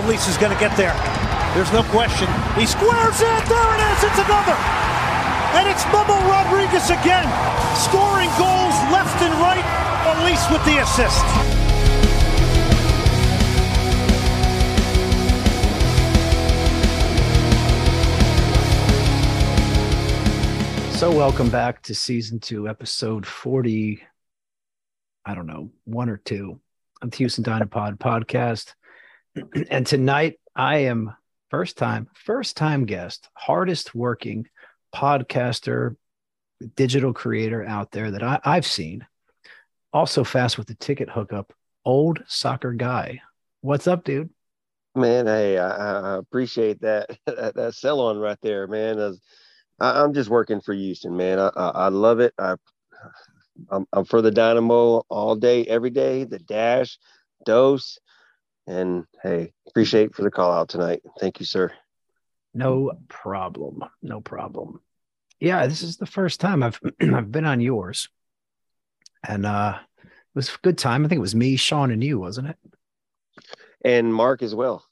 Aviles is going to get there. There's no question. He squares it. There it is. It's another. And it's Memo Rodriguez again, scoring goals left and right. Aviles with the assist. So, welcome back to season two, episode 40. I don't know, one or two of the Houston Dynapod podcast. And tonight I am first time, first time guest, hardest working podcaster, digital creator out there that I, I've seen. Also fast with the ticket hookup, old soccer guy. What's up, dude? Man, hey, I, I appreciate that, that that sell on right there, man. As I, am just working for Houston, man. I, I, I love it. I I'm, I'm, for the Dynamo all day, every day. The dash, dose, and hey, appreciate for the call out tonight. Thank you, sir. No problem. No problem. Yeah, this is the first time I've I've been on yours, and uh, it was a good time. I think it was me, Sean, and you, wasn't it? And Mark as well.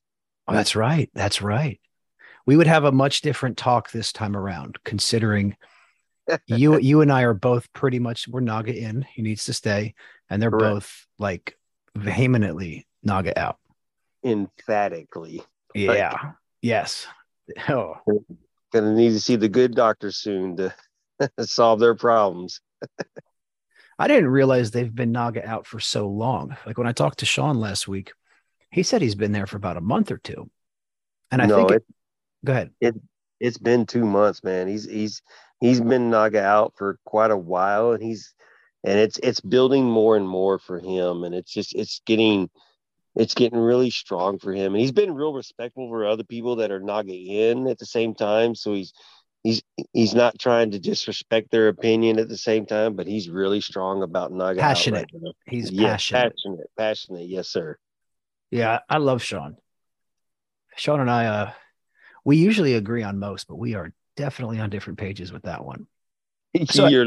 Oh, that's right. That's right we would have a much different talk this time around, considering you you and I are both pretty much we're Naga in. He needs to stay, and they're Correct. both like vehemently Naga out. Emphatically. Yeah. Like, yes. Oh. Gonna need to see the good doctor soon to solve their problems. I didn't realize they've been Naga out for so long. Like when I talked to Sean last week, he said he's been there for about a month or two. And I no, think it, Go ahead. It it's been two months, man. He's he's he's been Naga out for quite a while, and he's and it's it's building more and more for him, and it's just it's getting it's getting really strong for him, and he's been real respectful for other people that are Naga in at the same time. So he's he's he's not trying to disrespect their opinion at the same time, but he's really strong about Naga. Passionate. Right he's yeah, passionate. Passionate. Passionate. Yes, sir. Yeah, I love Sean. Sean and I uh we usually agree on most, but we are definitely on different pages with that one. So your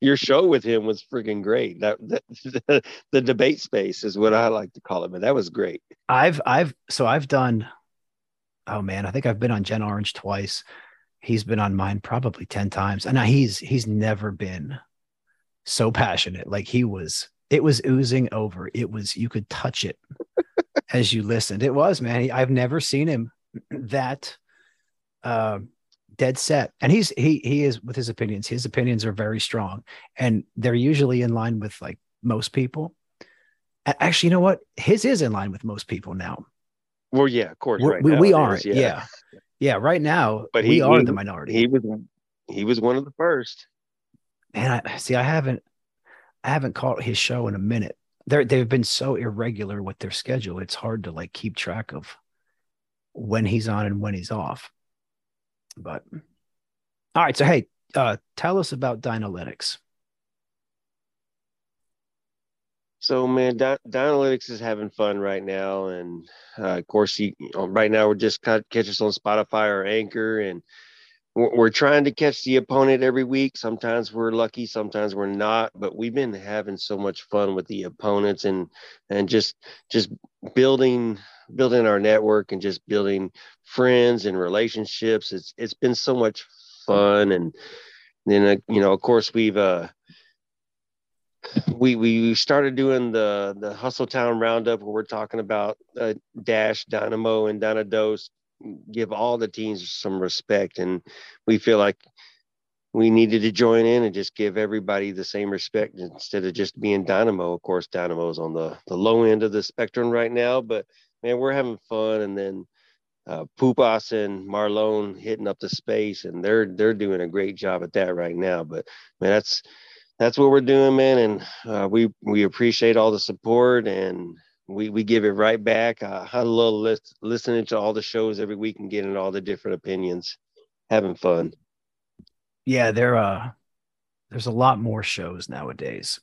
your show with him was freaking great. That, that the, debate space is what I like to call it, but that was great. I've I've so I've done. Oh man, I think I've been on Jen Orange twice. He's been on mine probably ten times, and he's he's never been so passionate. Like he was, it was oozing over. It was you could touch it as you listened. It was man. I've never seen him that uh, dead set. And he's he he is with his opinions his opinions are very strong. And they're usually in line with like most people. Actually you know what? His is in line with most people now. Well yeah of course right we, we aren't yeah. yeah. yeah right now but he, we are he, the minority. he was he was one of the first. And i see i haven't i haven't caught his show in a minute. They're they've been so irregular with their schedule it's hard to like keep track of when he's on and when he's off but all right, so hey, uh, tell us about Dynalytics. So man, Dy- Dynalytics is having fun right now, and uh, of course, you, you know, right now we're just catch us on Spotify or Anchor, and we're, we're trying to catch the opponent every week. Sometimes we're lucky, sometimes we're not, but we've been having so much fun with the opponents and and just just building building our network and just building friends and relationships. It's it's been so much fun, and then uh, you know, of course, we've uh, we we started doing the the Hustle Town Roundup where we're talking about uh, Dash, Dynamo, and Dynados. Give all the teams some respect, and we feel like we needed to join in and just give everybody the same respect instead of just being Dynamo. Of course, Dynamo is on the the low end of the spectrum right now, but man, we're having fun. And then uh, Pupas and Marlon hitting up the space, and they're they're doing a great job at that right now. But man, that's that's what we're doing, man, and uh, we we appreciate all the support and we we give it right back. Uh, I love list, listening to all the shows every week and getting all the different opinions, having fun. Yeah, there uh there's a lot more shows nowadays,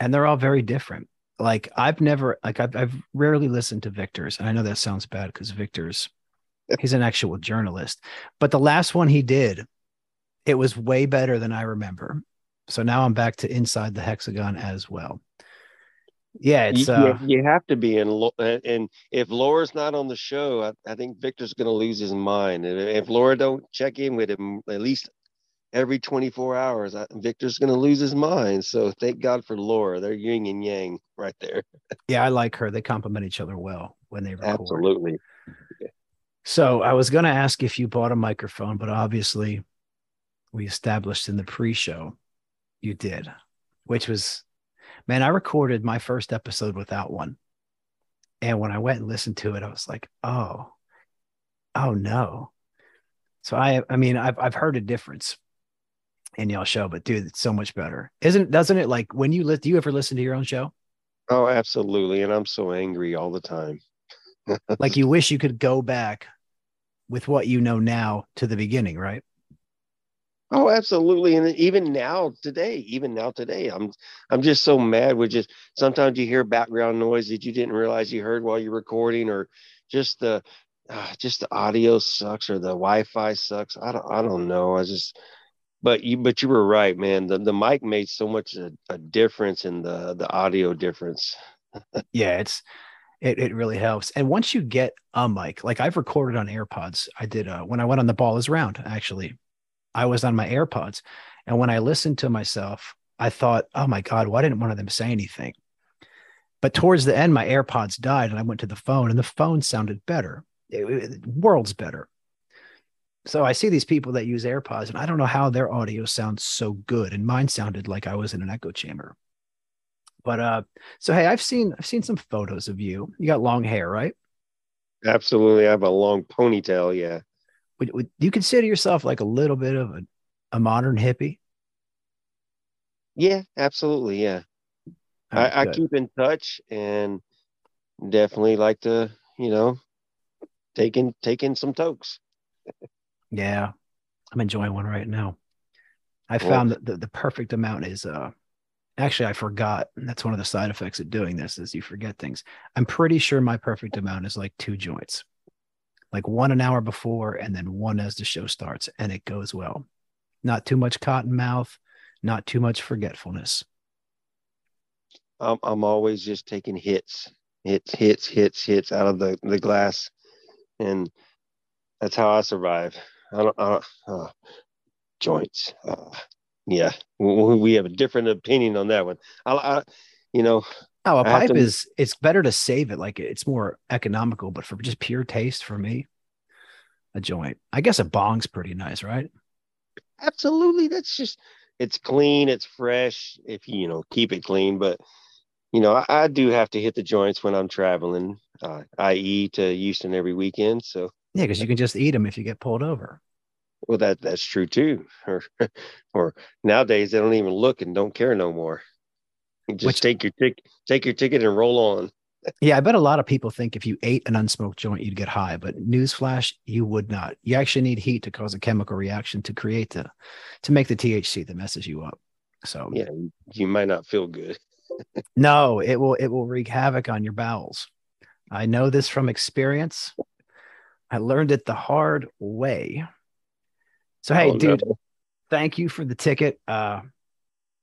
and they're all very different like I've never like I've I've rarely listened to Victor's, and I know that sounds bad because Victor's he's an actual journalist, but the last one he did, it was way better than I remember. So now I'm back to inside the hexagon as well. Yeah, it's you, uh, you, have to be in. And and if Laura's not on the show, I, I think Victor's going to lose his mind. And if Laura don't check in with him at least every 24 hours, I, Victor's going to lose his mind. So thank God for Laura. They're yin and yang right there. yeah, I like her. They complement each other well when they record. Absolutely. So I was going to ask if you bought a microphone, but obviously we established in the pre-show you did, which was, man, I recorded my first episode without one. And when I went and listened to it, I was like, oh, oh no. So I, I mean, I've, I've heard a difference in y'all show, but dude, it's so much better. Isn't, doesn't it? Like when you listen, do you ever listen to your own show? Oh, absolutely. And I'm so angry all the time. Like you wish you could go back with what you know now to the beginning, right? Oh, absolutely. And even now today, even now today, I'm I'm just so mad with just sometimes you hear background noise that you didn't realize you heard while you're recording, or just the uh, just the audio sucks or the Wi-Fi sucks. I don't I don't know. I just but you but you were right, man. The the mic made so much a, a difference in the the audio difference. yeah, it's it, it really helps. And once you get a mic, like I've recorded on AirPods, I did uh, when I went on the ball is round, actually. I was on my AirPods. And when I listened to myself, I thought, oh my God, why didn't one of them say anything? But towards the end, my AirPods died and I went to the phone and the phone sounded better. It, it, worlds better. So I see these people that use AirPods and I don't know how their audio sounds so good. And mine sounded like I was in an echo chamber. But uh, so hey, I've seen I've seen some photos of you. You got long hair, right? Absolutely. I have a long ponytail. Yeah. Would, would you consider yourself like a little bit of a, a modern hippie? Yeah, absolutely. Yeah. Right, I, I keep in touch and definitely like to, you know, take in take in some tokes. Yeah, I'm enjoying one right now. I Cool. found that the, the perfect amount is uh actually I forgot. and That's one of the side effects of doing this is you forget things. I'm pretty sure my perfect amount is like two joints. Like one an hour before and then one as the show starts and it goes well. Not too much cotton mouth, not too much forgetfulness. I'm I'm always just taking hits, hits, hits, hits, hits out of the the glass, and that's how I survive. I don't, I don't uh, joints. Uh, yeah, we, we have a different opinion on that one. I, I you know, Oh, a pipe to- is it's better to save it. Like it's more economical, but for just pure taste for me, a joint. I guess a bong's pretty nice, right? absolutely, that's just it's clean, it's fresh. If you you know keep it clean, but you know, I, I do have to hit the joints when I'm traveling, uh, i.e., to Houston every weekend. So Yeah, because you can just eat them if you get pulled over. Well, that that's true too. Or, or nowadays they don't even look and don't care no more. You just Which- take your ticket, take your ticket, and roll on. Yeah, I bet a lot of people think if you ate an unsmoked joint, you'd get high. But newsflash, you would not. You actually need heat to cause a chemical reaction to create the to make the THC that messes you up. So Yeah, you- you might not feel good. no, it will it will wreak havoc on your bowels. I know this from experience. I learned it the hard way. So hey, Oh, no. dude, thank you for the ticket. Uh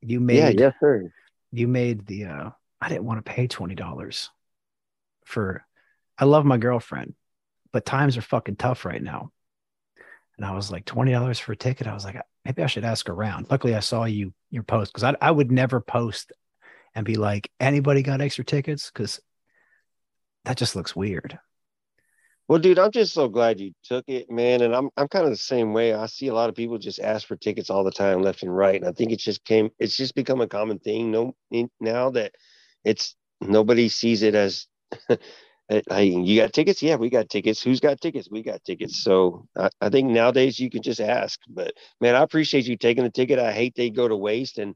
you made Yeah, yes, sir. you made the uh I didn't want to pay twenty dollars for I love my girlfriend, but times are fucking tough right now. And I was like, twenty dollars for a ticket. I was like, maybe I should ask around. Luckily I saw you your post because I I would never post and be like, anybody got extra tickets? Because that just looks weird. Well, dude, I'm just so glad you took it, man. And I'm I'm kind of the same way. I see a lot of people just ask for tickets all the time, left and right. And I think it just came, it's just become a common thing. No, now that it's nobody sees it as, eh, hey, you got tickets? Yeah, we got tickets. Who's got tickets? We got tickets. So I, I think nowadays you can just ask. But man, I appreciate you taking the ticket. I hate they go to waste. And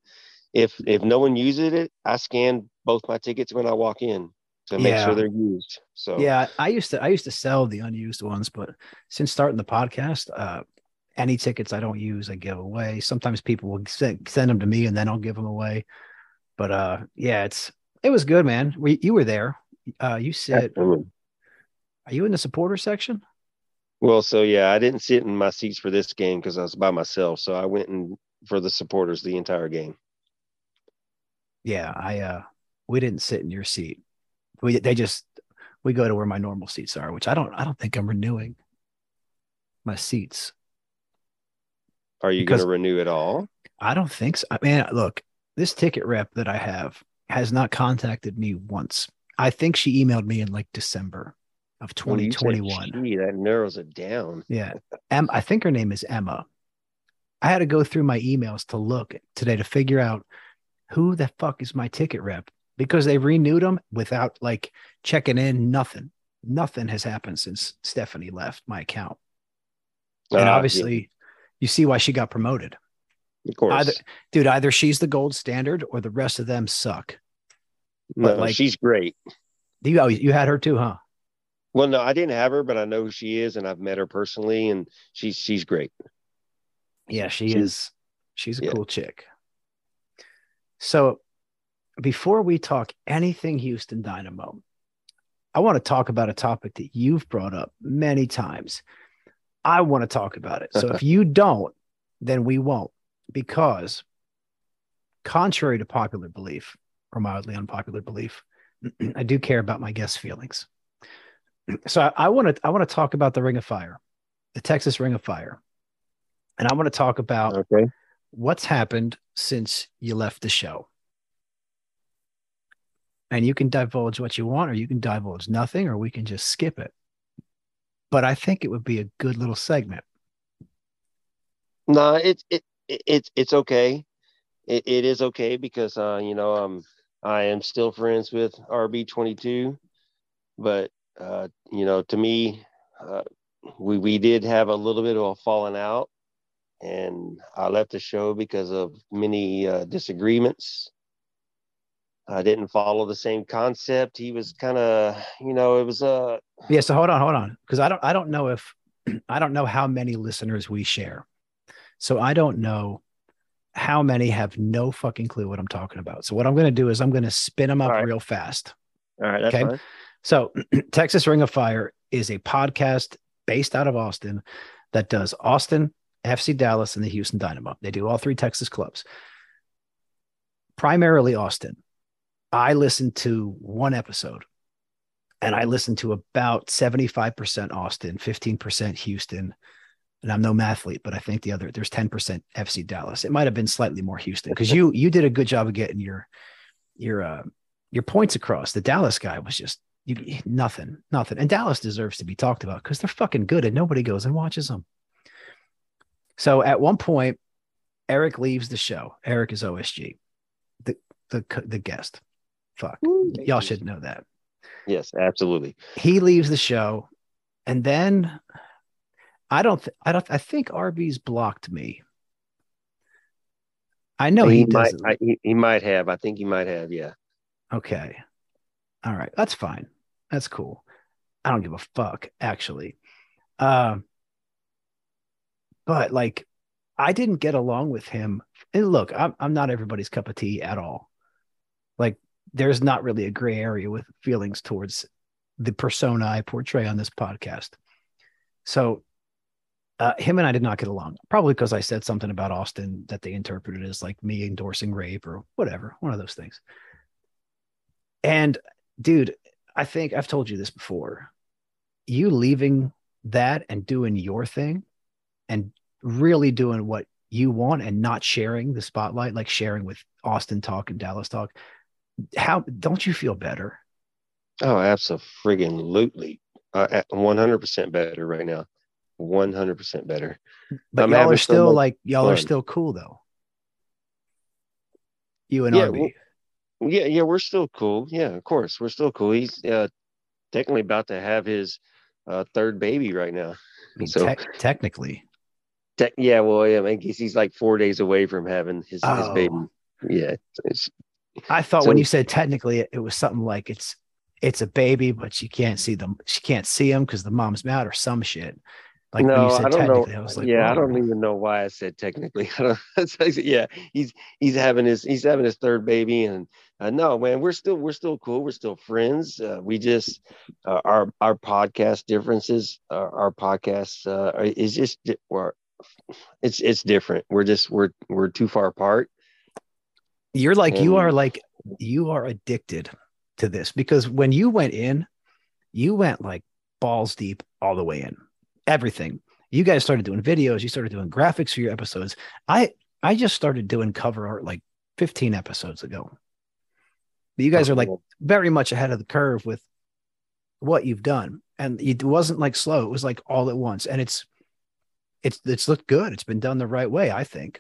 if if no one uses it, I scan both my tickets when I walk in to make Yeah. sure they're used. So Yeah, I used to I used to sell the unused ones, but since starting the podcast, uh any tickets I don't use, I give away. Sometimes people will send, send them to me and then I'll give them away. But uh yeah, it's it was good, man. We you were there. Uh you sit Absolutely. are you in the supporter section? Well, so yeah, I didn't sit in my seats for this game because I was by myself. So I went in for the supporters the entire game. Yeah, I uh we didn't sit in your seat. We they just we go to where my normal seats are, which I don't I don't think I'm renewing my seats. Are you going to renew it all? I don't think so. I mean, look, this ticket rep that I have has not contacted me once. I think she emailed me in like December of 2021. Well, that narrows it down. Yeah. Em, I think her name is Emma. I had to go through my emails to look today to figure out who the fuck is my ticket rep because they renewed them without like checking in. Nothing, nothing has happened since Stephanie left my account. And uh, obviously, yeah. you see why she got promoted. Of course, either, dude. Either she's the gold standard, or the rest of them suck. No, but like, she's great. You oh, you had her too, huh? Well, no, I didn't have her, but I know who she is, and I've met her personally, and she's she's great. Yeah, she is. She's a yeah. cool chick. So, before we talk anything Houston Dynamo, I want to talk about a topic that you've brought up many times. I want to talk about it. So, if you don't, then we won't, because contrary to popular belief or mildly unpopular belief, I do care about my guests' feelings. So, I want to I want to talk about the Ring of Fire, the Texas Ring of Fire and I want to talk about okay. what's happened since you left the show. And you can divulge what you want, or you can divulge nothing, or we can just skip it. But I think it would be a good little segment. No, it's it, it it's it's okay. It, it is okay because uh, you know um I am still friends with RB twenty two, but uh, you know to me uh, we we did have a little bit of a falling out and I left the show because of many uh, disagreements. I didn't follow the same concept. He was kind of, you know, it was a. Uh... Yeah. So hold on, hold on, because I don't, I don't know if, I don't know how many listeners we share, so I don't know how many have no fucking clue what I'm talking about. So what I'm going to do is I'm going to spin them up right. real fast. All right. okay. Fine. So Texas Ring of Fire is a podcast based out of Austin that does Austin, FC Dallas, and the Houston Dynamo. They do all three Texas clubs. Primarily Austin. I listened to one episode and I listened to about 75% Austin, 15% Houston. And I'm no mathlete, but I think the other there's 10% FC Dallas. It might have been slightly more Houston because you you did a good job of getting your your uh your points across. The Dallas guy was just you, nothing, nothing. And Dallas deserves to be talked about because they're fucking good and nobody goes and watches them. So at one point, Eric leaves the show. Eric is OSG, the the the guest. Fuck, Ooh, y'all should know that. Yes, absolutely. He leaves the show, and then I don't. Th- I don't. I think RB's blocked me. I know he, he might. I, he, he might have. I think he might have. Yeah. Okay. All right. That's fine. That's cool. I don't give a fuck. Actually. Um. But like, I didn't get along with him. And look, I'm I'm not everybody's cup of tea at all. Like, there's not really a gray area with feelings towards the persona I portray on this podcast. So, uh, him and I did not get along. Probably because I said something about Austin that they interpreted as like me endorsing rape or whatever, one of those things. And dude, I think I've told you this before. You leaving that and doing your thing and really doing what you want and not sharing the spotlight, like sharing with Austin talk and Dallas talk, how don't you feel better? Oh, absolutely. Friggin' lootly. Uh, 100% better right now. 100% better. But I'm y'all are still so like, y'all fun. are still cool though. You and yeah. Well, yeah, yeah, we're still cool. Yeah, of course. We're still cool. He's uh, technically about to have his uh, third baby right now. I mean, so te- technically, Te- yeah, well, yeah, I guess he's like four days away from having his, oh. his baby. Yeah. I thought so, when you said technically, it, it, was something like it's it's a baby, but she can't see them. She can't see him because the mom's mad or some shit. Like no, I don't know. I like, yeah, I don't even know why I said technically. I don't, yeah, he's he's having his he's having his third baby, and uh, no, man, we're still we're still cool. We're still friends. Uh, we just uh, our our podcast differences. Our, our podcast uh, is just it's it's different. We're just we're we're too far apart. You're like you are mm. like you are addicted to this because when you went in, you went like balls deep all the way in. Everything. You guys started doing videos, you started doing graphics for your episodes. I I just started doing cover art like 15 episodes ago. But you guys are like very much ahead of the curve with what you've done. And it wasn't like slow, it was like all at once. And it's it's it's looked good. It's been done the right way, I think.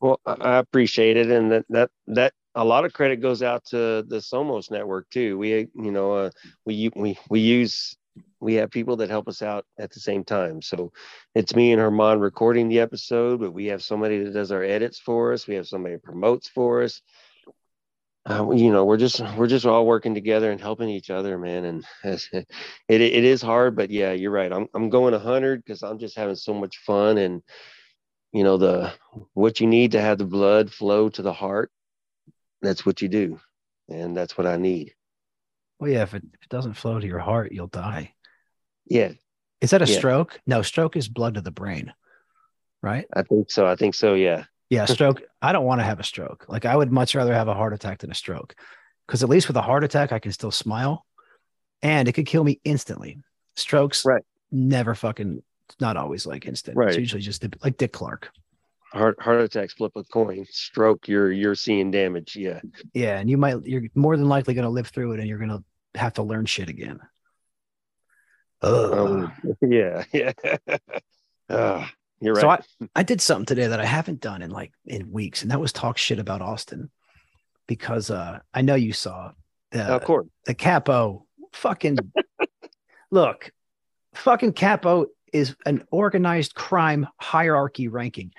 Well, I appreciate it, and that that that a lot of credit goes out to the Somos network too. We you know uh, we we we use we have people that help us out at the same time. So it's me and Herman recording the episode, but we have somebody that does our edits for us. We have somebody that promotes for us. Uh, you know, we're just we're just all working together and helping each other, man. And it it is hard, but yeah, you're right. I'm I'm going hundred because I'm just having so much fun and you know the what you need to have the blood flow to the heart. That's what you do, and that's what I need. Well, yeah, if it, if it doesn't flow to your heart, you'll die. Yeah. Is that a Yeah. stroke? No, stroke is blood to the brain, right? I think so. I think so. Yeah. Yeah, stroke. I don't want to have a stroke. Like I would much rather have a heart attack than a stroke. Because at least with a heart attack, I can still smile and it could kill me instantly. Strokes Right. never fucking it's not always like instant. Right. It's usually just like Dick Clark. Heart heart attacks flip a coin. Stroke, you're you're seeing damage. Yeah. Yeah. And you might you're more than likely gonna live through it and you're gonna have to learn shit again. Um, yeah. Yeah. Ah, you're right. So I, I did something today that I haven't done in like in weeks, and that was talk shit about Austin because uh I know you saw the, of course. the capo fucking look fucking capo is an organized crime hierarchy ranking.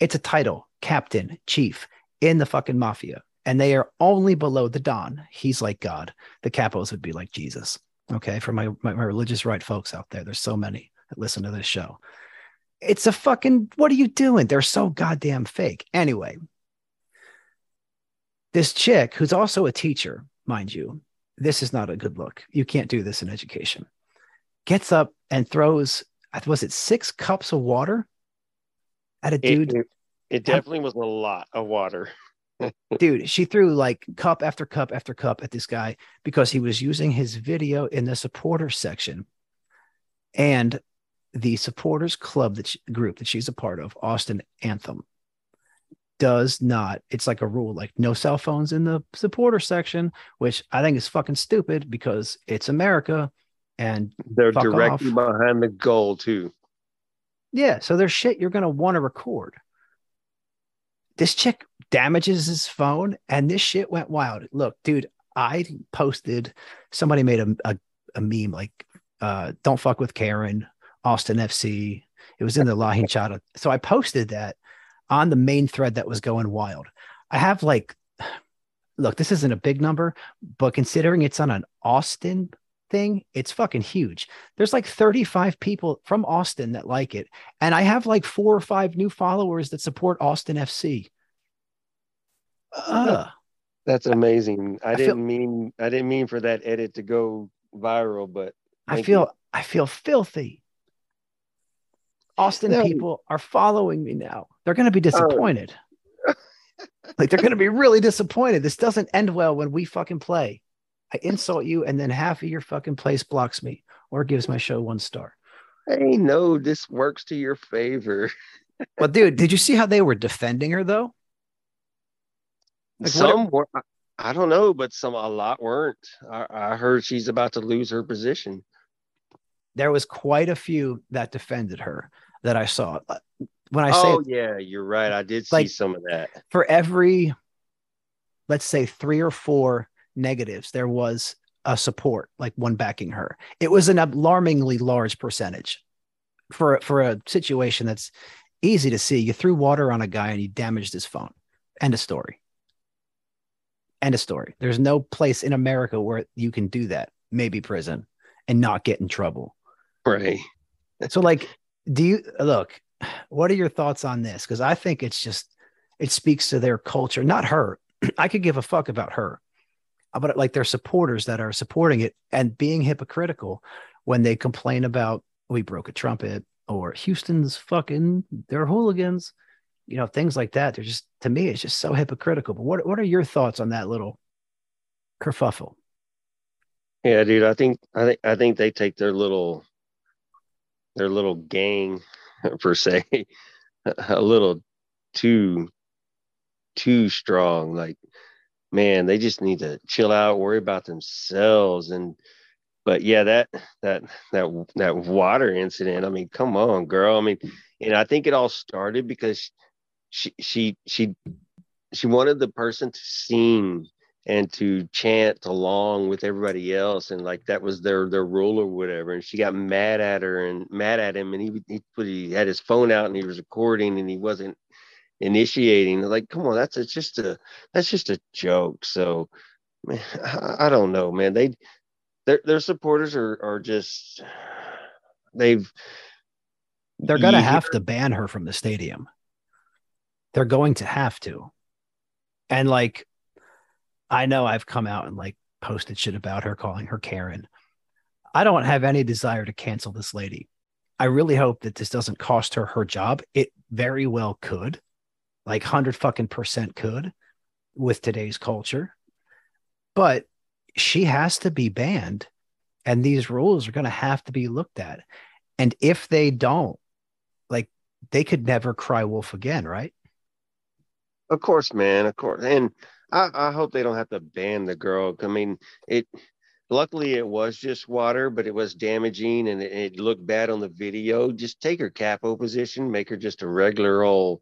It's a title captain chief in the fucking mafia and they are only below the don. He's like god. The capos would be like jesus. Okay for my, my my religious right folks out there there's so many that listen to this show. It's a fucking what are you doing? They're so goddamn fake. Anyway this chick who's also a teacher mind you this is not a good look. You can't do this in education. Gets up and throws was it six cups of water? At a dude it, it definitely was a lot of water. dude she threw like cup after cup after cup at this guy because he was using his video in the supporter section. And the supporters club that she, group that she's a part of austin anthem does not it's like a rule like no cell phones in the supporter section which i think is fucking stupid because it's america and They're directly off. behind the goal too. yeah so there's shit you're going to want to record this chick damages his phone and this shit went wild look dude i posted somebody made a, a, a meme like uh don't fuck with karen austin fc it was in the La Hinchada. so i posted that on the main thread that was going wild i have like look this isn't a big number but considering it's on an austin thing it's fucking huge there's like 35 people from austin that like it and i have like four or five new followers that support austin fc uh, That's amazing. I, I didn't mean I didn't mean for that edit to go viral, but I feel you. I feel filthy. Austin No. people are following me now. They're going to be Oh. disappointed. like they're going to be really disappointed. This doesn't end well when we fucking play. I insult you, and then half of your fucking place blocks me or gives my show one star. hey, no, this works to your favor. But dude, did you see how they were defending her though? Like, what- some were, I- don't know, but some a lot weren't. I, I heard she's about to lose her position. There was quite a few that defended her that I saw. Uh, When I say oh yeah, you're right. I did see some of that. for every let's say three or four negatives there was a support like one backing her. It was an alarmingly large percentage for for a situation that's easy to see. You threw water on a guy and you damaged his phone. End of story. End of story. There's no place in america where you can do that. Maybe prison and not get in trouble. Right. so like do you look what are your thoughts on this? Because i think it's just it speaks to their culture not her. I could give a fuck about her Uh, but like their supporters that are supporting it and being hypocritical when they complain about we broke a trumpet or houston's fucking they're hooligans you know, things like that. They're just to me, it's just so hypocritical. But what what are your thoughts on that little kerfuffle? Yeah, dude. I think I think I think they take their little their little gang per se a little too too strong. Like, man, they just need to chill out, worry about themselves. And but yeah, that that that that water incident. I mean, come on, girl. I mean, and I think it all started because she she she she wanted the person to sing and to chant along with everybody else and like that was their their rule or whatever and she got mad at her and mad at him and he he put he had his phone out and he was recording and he wasn't initiating like come on that's it's just a that's just a joke so man, I, I don't know man they their their supporters are are just they've they're gonna have to ban her from the stadium they're going to have to and like I know I've come out and like posted shit about her, calling her Karen. I don't have any desire to cancel this lady. I really hope that this doesn't cost her her job. It very well could, like hundred fucking percent could, with today's culture. But she has to be banned, and these rules are going to have to be looked at. And if they don't, like, they could never cry wolf again, right? Of course, man. Of course, and I, I hope they don't have to ban the girl. I mean, it. Luckily, it was just water, but it was damaging and it, it looked bad on the video. Just take her capo position, make her just a regular old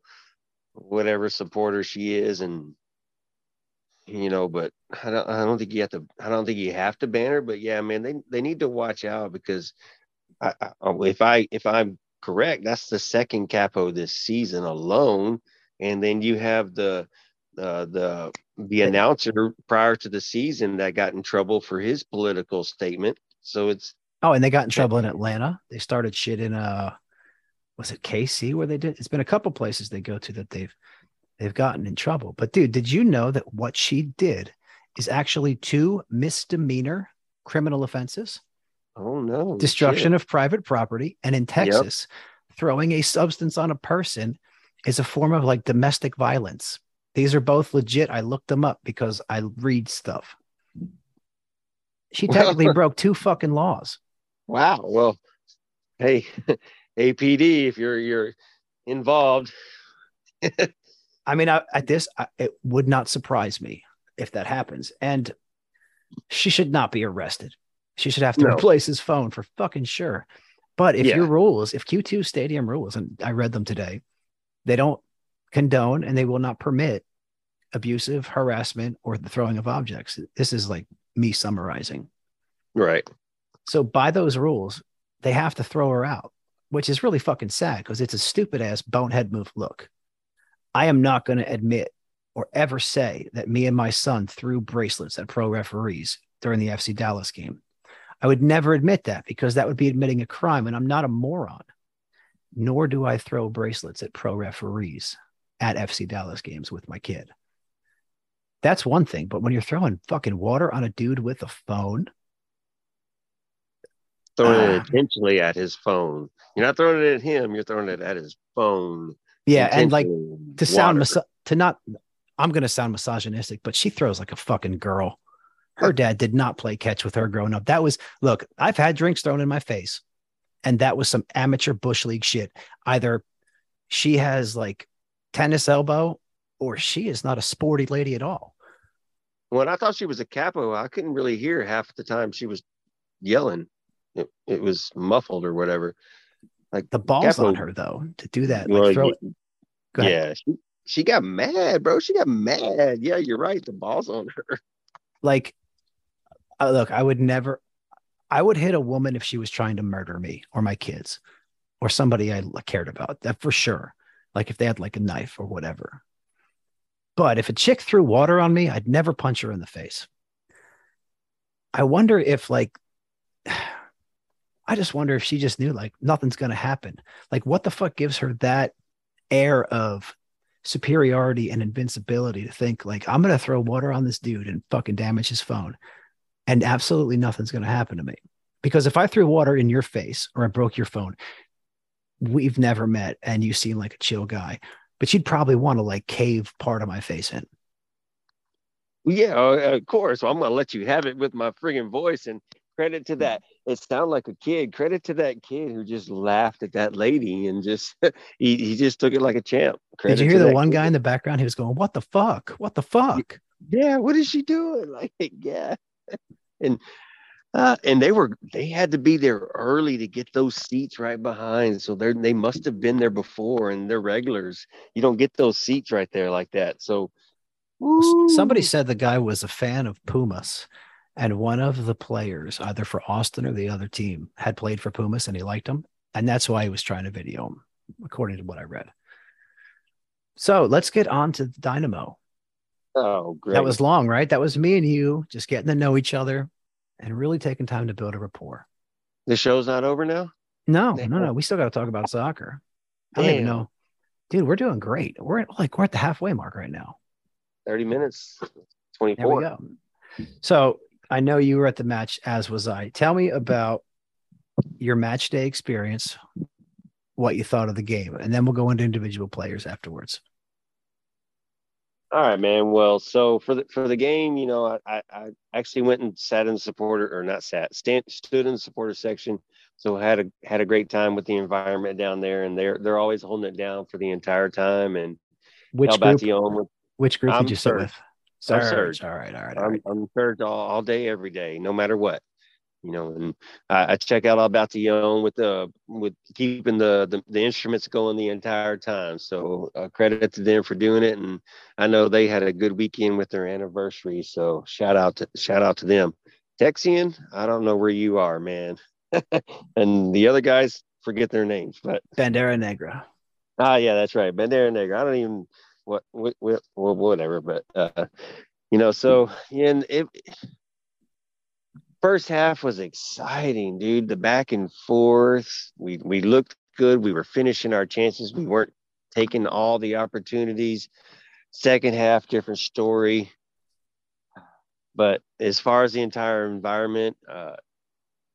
whatever supporter she is, and you know. But I don't. I don't think you have to. I don't think you have to ban her. But yeah, man, they they need to watch out because I, I, if I if I'm correct, that's the second capo this season alone, and then you have the uh, the the announcer prior to the season that got in trouble for his political statement. So it's oh, and they got in trouble in Atlanta. They started shit in uh, was it KC where they did? It's been a couple places they go to that they've they've gotten in trouble. But dude, did you know that what she did is actually two misdemeanor criminal offenses? Oh no! Destruction shit. of private property, and in Texas, yep. throwing a substance on a person is a form of like domestic violence. These are both legit. I looked them up because I read stuff. She technically broke two fucking laws. Wow. Well, hey, APD, if you're you're involved. I mean, I, at this, I, it would not surprise me if that happens. And she should not be arrested. She should have to no. replace his phone for fucking sure. But if yeah. your rules, if Q2 stadium rules, and I read them today, they don't condone and they will not permit abusive harassment or the throwing of objects. This is like me summarizing. Right. So by those rules, they have to throw her out, which is really fucking sad because it's a stupid ass bonehead move. Look, I am not going to admit or ever say that me and my son threw bracelets at pro referees during the FC Dallas game. I would never admit that because that would be admitting a crime, and I'm not a moron. Nor do I throw bracelets at pro referees at FC Dallas games with my kid. That's one thing. But when you're throwing fucking water on a dude with a phone, throwing uh, it ah. intentionally at his phone. You're not throwing it at him. You're throwing it at his phone. Yeah, and like to sound mis- to not. I'm going to sound misogynistic, but she throws like a fucking girl. Her dad did not play catch with her growing up. That was look. I've had drinks thrown in my face, and that was some amateur bush league shit. Either she has like tennis elbow or she is not a sporty lady at all. When I thought she was a capo, I couldn't really hear half the time she was yelling. It, it was muffled or whatever. Like the balls capo, on her though to do that. Like throw yeah, she, she got mad, bro. She got mad. Yeah, you're right. The balls on her. Like, uh, look, I would never. I would hit a woman if she was trying to murder me or my kids or somebody I cared about. That for sure. Like if they had like a knife or whatever. But if a chick threw water on me, I'd never punch her in the face. I wonder if, like, I just wonder if she just knew, like, nothing's going to happen. Like, what the fuck gives her that air of superiority and invincibility to think, like, I'm going to throw water on this dude and fucking damage his phone and absolutely nothing's going to happen to me? Because if I threw water in your face or I broke your phone, we've never met and you seem like a chill guy but she'd probably want to like cave part of my face in. Yeah, uh, of course. I'm gonna let you have it with my friggin' voice and credit to that. It sounded like a kid. Credit to that kid who just laughed at that lady and just he, he just took it like a champ. Credit Did you hear the one kid. guy in the background? He was going, "What the fuck? What the fuck?" Yeah, what is she doing? Like, yeah. And uh, and they were they had to be there early to get those seats right behind. So they're they must have been there before and they're regulars. You don't get those seats right there like that. So Somebody said the guy was a fan of Pumas, and one of the players, either for Austin or the other team, had played for Pumas and he liked him. And that's why he was trying to video him, according to what I read. So let's get on to Dynamo. Oh, great. That was long, right? That was me and you just getting to know each other and really taking time to build a rapport. the show's not over now. No, Damn. no, no. We still got to talk about soccer. I don't even know. Dude, we're doing great. We're at, like we're at the halfway mark right now. 30 minutes. There we 24. go. So I know you were at the match, as was I. Tell me about your match day experience, what you thought of the game, and then we'll go into individual players afterwards. All right, man. Well, so for the for the game, you know, I, I, actually went and sat in the supporter or not sat, stand, stood in the supporter section. So had a had a great time with the environment down there, and they're they're always holding it down for the entire time. And Which group? With Which group I'm did you sit with? I'm Surge. Surge. All right, all right, all I'm, right. I'm third all, all day, every day, no matter what. You know, and I, I check out all about the young with the with keeping the, the the instruments going the entire time. So uh, credit to them for doing it, and I know they had a good weekend with their anniversary. So shout out to shout out to them. Texian, I don't know where you are, man, and the other guys forget their names, but Bandera Negra. Ah, yeah, that's right. Bandera Negra. I don't even what what, what whatever, but uh, you know, so and it first half was exciting, dude. The back and forth. We we looked good. We were finishing our chances. We weren't taking all the opportunities. Second half, different story. But as far as the entire environment, uh,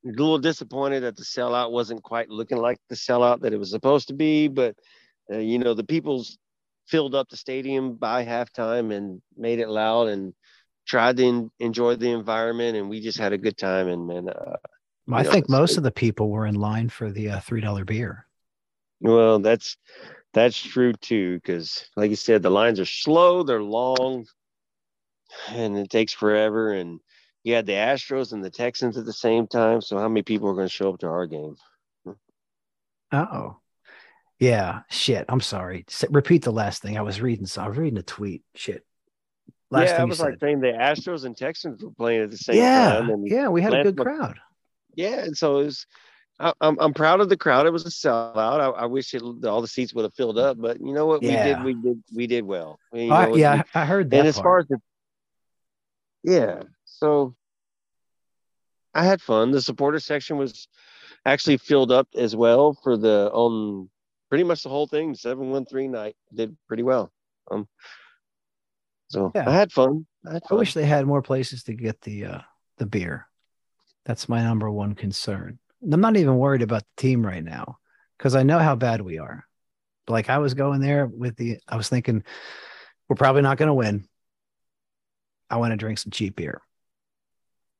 a little disappointed that the sellout wasn't quite looking like the sellout that it was supposed to be. But uh, you know, the people's filled up the stadium by halftime and made it loud and tried to en- enjoy the environment. And we just had a good time. And man, uh, I know, think most of the people were in line for the uh, three dollar beer. well, that's that's true too. Because like you said, the lines are slow, they're long, and it takes forever. And you had the Astros and the Texans at the same time. So how many people are going to show up to our game? Oh, yeah. Shit. I'm sorry. S- repeat the last thing I was reading. So I was reading a tweet. Shit. Last yeah, I was like saying the Astros and Texans were playing at the same yeah, time. And yeah. We had a good Mc- crowd. yeah, and so it was. I, I'm I'm proud of the crowd. It was a sellout. I, I wish it, all the seats would have filled up, but you know what? Yeah. We did. We did. We did well. You I- know, yeah, I I heard that. and as far as the yeah, so I had fun. The supporter section was actually filled up as well for the on pretty much the whole thing. Seven one three night did pretty well. Um, so Yeah. I had fun. I had I wish they had more places to get the uh, the beer. That's my number one concern. I'm not even worried about the team right now because I know how bad we are. Like I was going there with the, I was thinking we're probably not going to win. I want to drink some cheap beer,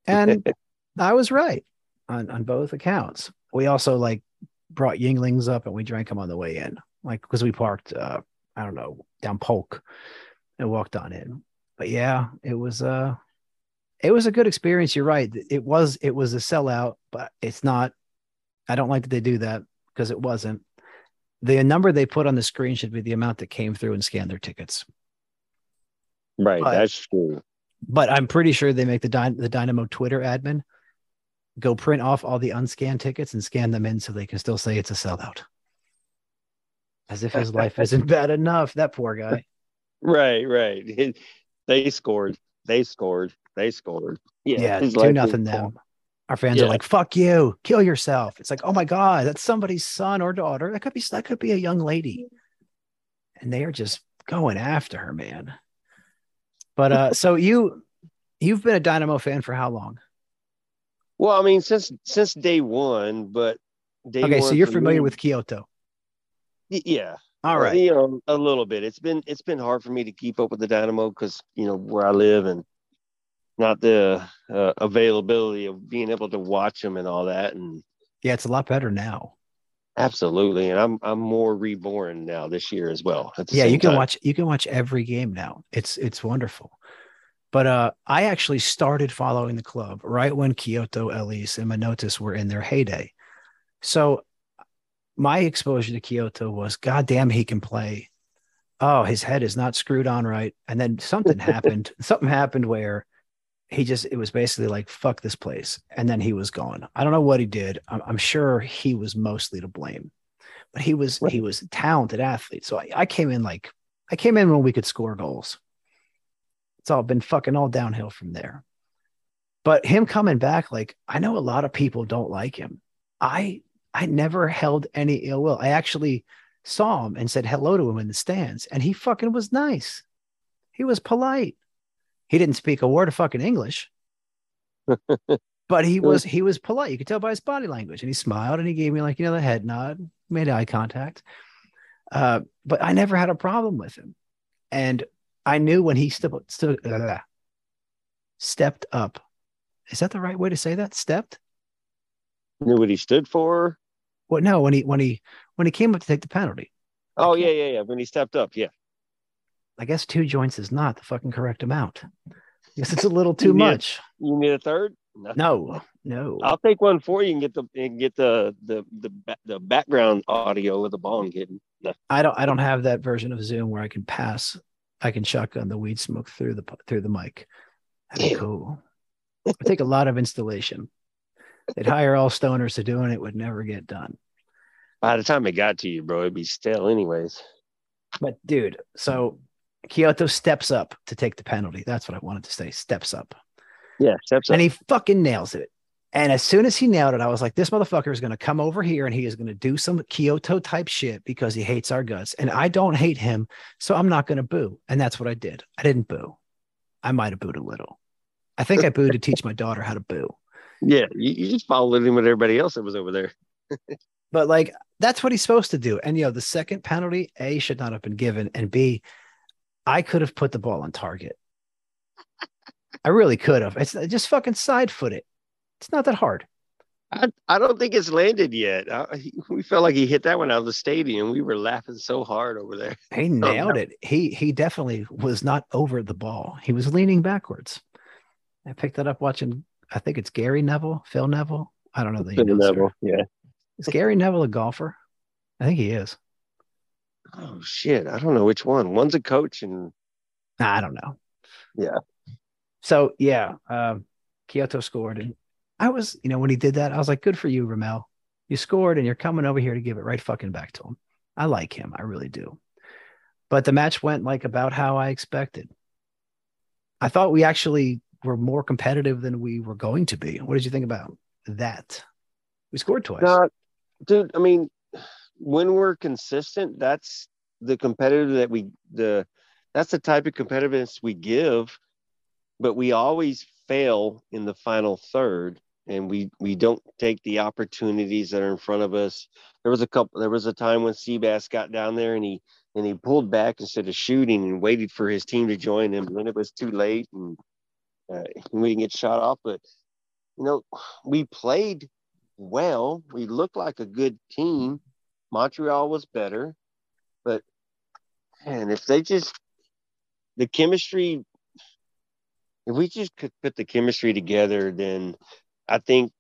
and I was right on on both accounts. We also like brought Yuenglings up and we drank them on the way in, like because we parked, uh, I don't know, down Polk and walked on in. But yeah, it was uh it was a good experience. You're right. It was it was a sellout, but it's not. I don't like that they do that because it wasn't. The number they put on the screen should be the amount that came through and scanned their tickets. right. but- that's true. But I'm pretty sure they make the Dy- the Dynamo Twitter admin go print off all the unscanned tickets and scan them in so they can still say it's a sellout. As if his life isn't bad enough. That poor guy. Right, right. They scored. They scored. They scored. Yeah, Yeah, two nothing them. Our fans are like, "Fuck you, kill yourself." It's like, oh my god, that's somebody's son or daughter. That could be that could be a young lady, and they are just going after her, man. But uh, so you you've been a Dynamo fan for how long? Well, I mean, since since day one, but day okay, so you're familiar me- with Kyoto. Y- yeah. All right. You know, a little bit. It's been it's been hard for me to keep up with the Dynamo because you know where I live and not the uh, availability of being able to watch them and all that. And yeah, it's a lot better now. Absolutely, and I'm I'm more reborn now this year as well. Yeah, you can time. watch you can watch every game now. It's it's wonderful. But uh, I actually started following the club right when Quioto, Elis, and Manotas were in their heyday. So my exposure to Quioto was, God damn, he can play. Oh, his head is not screwed on right. And then something happened. Something happened where he just it was basically like fuck this place and then he was gone i don't know what he did i'm, I'm sure he was mostly to blame but he was right. he was a talented athlete so I, I, came in like i came in when we could score goals it's all been fucking all downhill from there. But him coming back like i know a lot of people don't like him. I i never held any ill will. I actually saw him and said hello to him in the stands and he fucking was nice. He was polite. He didn't speak a word of fucking English, but he was he was polite. You could tell by his body language, and he smiled and he gave me like you know the head nod, made eye contact. Uh, but I never had a problem with him, and I knew when he st- st- uh, stepped up. Is that the right way to say that? Stepped. Knew what he stood for. Well, no, when he when he when he came up to take the penalty. Oh yeah, yeah, yeah. When he stepped up, yeah. I guess two joints is not the fucking correct amount. I guess it's a little too you much. you need a third? No, no. no. I'll take one for you and get the and get the the the, the background audio of the bong getting. No. I don't I don't have that version of Zoom where I can pass. I can shotgun the weed smoke through the through the mic. That'd be cool. It take a lot of installation. They'd hire all stoners to do it. It would never get done. By the time it got to you, bro, it'd be stale anyways. But dude, so Quioto steps up to take the penalty. That's what I wanted to say. Steps up. Yeah, steps up. And he fucking nails it. And as soon as he nailed it, I was like, this motherfucker is going to come over here and he is going to do some Quioto type shit because he hates our guts. And I don't hate him. So I'm not going to boo. And that's what I did. I didn't boo. I might have booed a little. I think I booed to teach my daughter how to boo. Yeah. You, you just followed him with everybody else that was over there. but like, that's what he's supposed to do. And, you know, the second penalty, A, should not have been given. And B, I could have put the ball on target. I really could have. It's just fucking side foot it. It's not that hard. I, I don't think it's landed yet. I, we felt like he hit that one out of the stadium. We were laughing so hard over there. He nailed it. He he definitely was not over the ball. He was leaning backwards. I picked that up watching. I think it's Gary Neville, Phil Neville. I don't know the Phil Neville. Yeah, is Gary Neville a golfer? I think he is. Oh shit! I don't know which one. One's a coach, and I don't know. Yeah. So yeah, um, Quioto scored, and I was, you know, when he did that, I was like, "Good for you, Romell. You scored, and you're coming over here to give it right fucking back to him." I like him, I really do. But the match went like about how I expected. I thought we actually were more competitive than we were going to be. What did you think about that? We scored twice. Dude, I mean, when we're consistent, that's the competitive that we the that's the type of competitiveness we give, but we always fail in the final third and we we don't take the opportunities that are in front of us. There was a couple there was a time when Seabass got down there and he and he pulled back instead of shooting and waited for his team to join him. And then it was too late and uh, we didn't get shot off. But you know, we played well. We looked like a good team. Montreal was better, but man, if they just the chemistry, if we just could put the chemistry together, then I think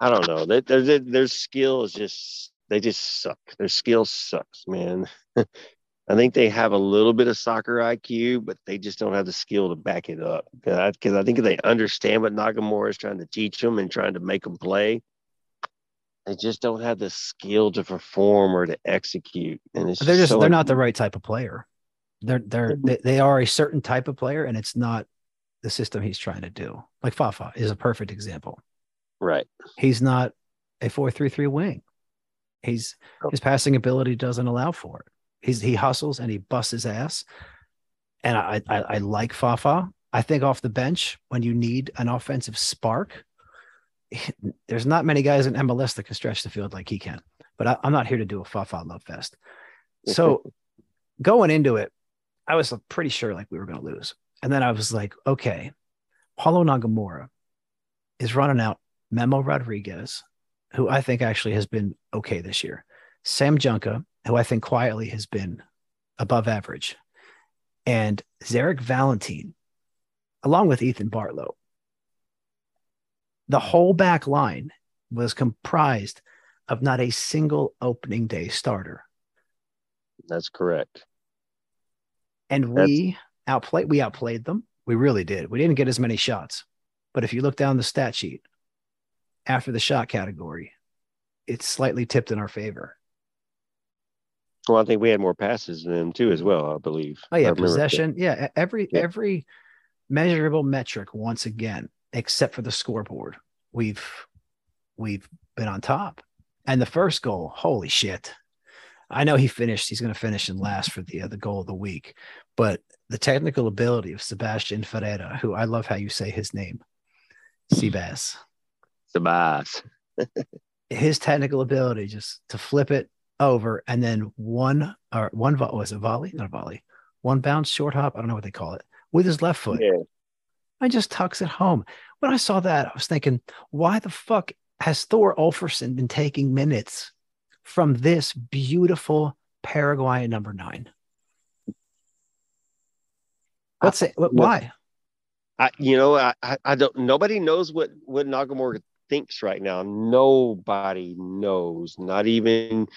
I don't know. Their their, their skill is just they just suck. Their skill sucks, man. I think they have a little bit of soccer IQ, but they just don't have the skill to back it up. Because I, I, think they understand what Nagamura is trying to teach them and trying to make them play, they just don't have the skill to perform or to execute. And it's they're just, so they're not the right type of player. They're they're they, they are a certain type of player, and it's not the system he's trying to do. Like Fafa is a perfect example. Right. He's not a four three three wing. He's oh. his passing ability doesn't allow for it. He's he hustles and he busts his ass. And I, I, I like Fafa. I think off the bench when you need an offensive spark, there's not many guys in MLS that can stretch the field like he can. But but I, am not here to do a Fafa love fest. So going into it, I was pretty sure like we were going to lose. And then I was like, okay, Paulo Nagamura is running out Memo Rodriguez, who I think actually has been okay this year. Sam Junqua, who I think quietly has been above average, and Zarek Valentine, along with Ethan Bartlow. The whole back line was comprised of not a single opening day starter. That's correct. And we That's... outplayed we outplayed them. We really did. We didn't get as many shots. But if you look down the stat sheet after the shot category, it's slightly tipped in our favor. Well, I think we had more passes than them too, as well. I believe. Oh yeah, possession. Yeah, every yeah. every measurable metric once again, except for the scoreboard, we've we've been on top. And the first goal, holy shit! I know he finished. He's going to finish in last for the uh, the goal of the week, but the technical ability of Sebastian Ferreira, who I love how you say his name, Sebas. Sebas. his technical ability just to flip it over and then one or one was a volley, not a volley, one bounce short hop. I don't know what they call it with his left foot. Yeah. I just tucks it home. When I saw that, I was thinking, why the fuck has Thor Ulfarsson been taking minutes from this beautiful Paraguay number nine? What's it? What, why? I, you know, I, I don't. Nobody knows what what Nagamura thinks right now. Nobody knows. Not even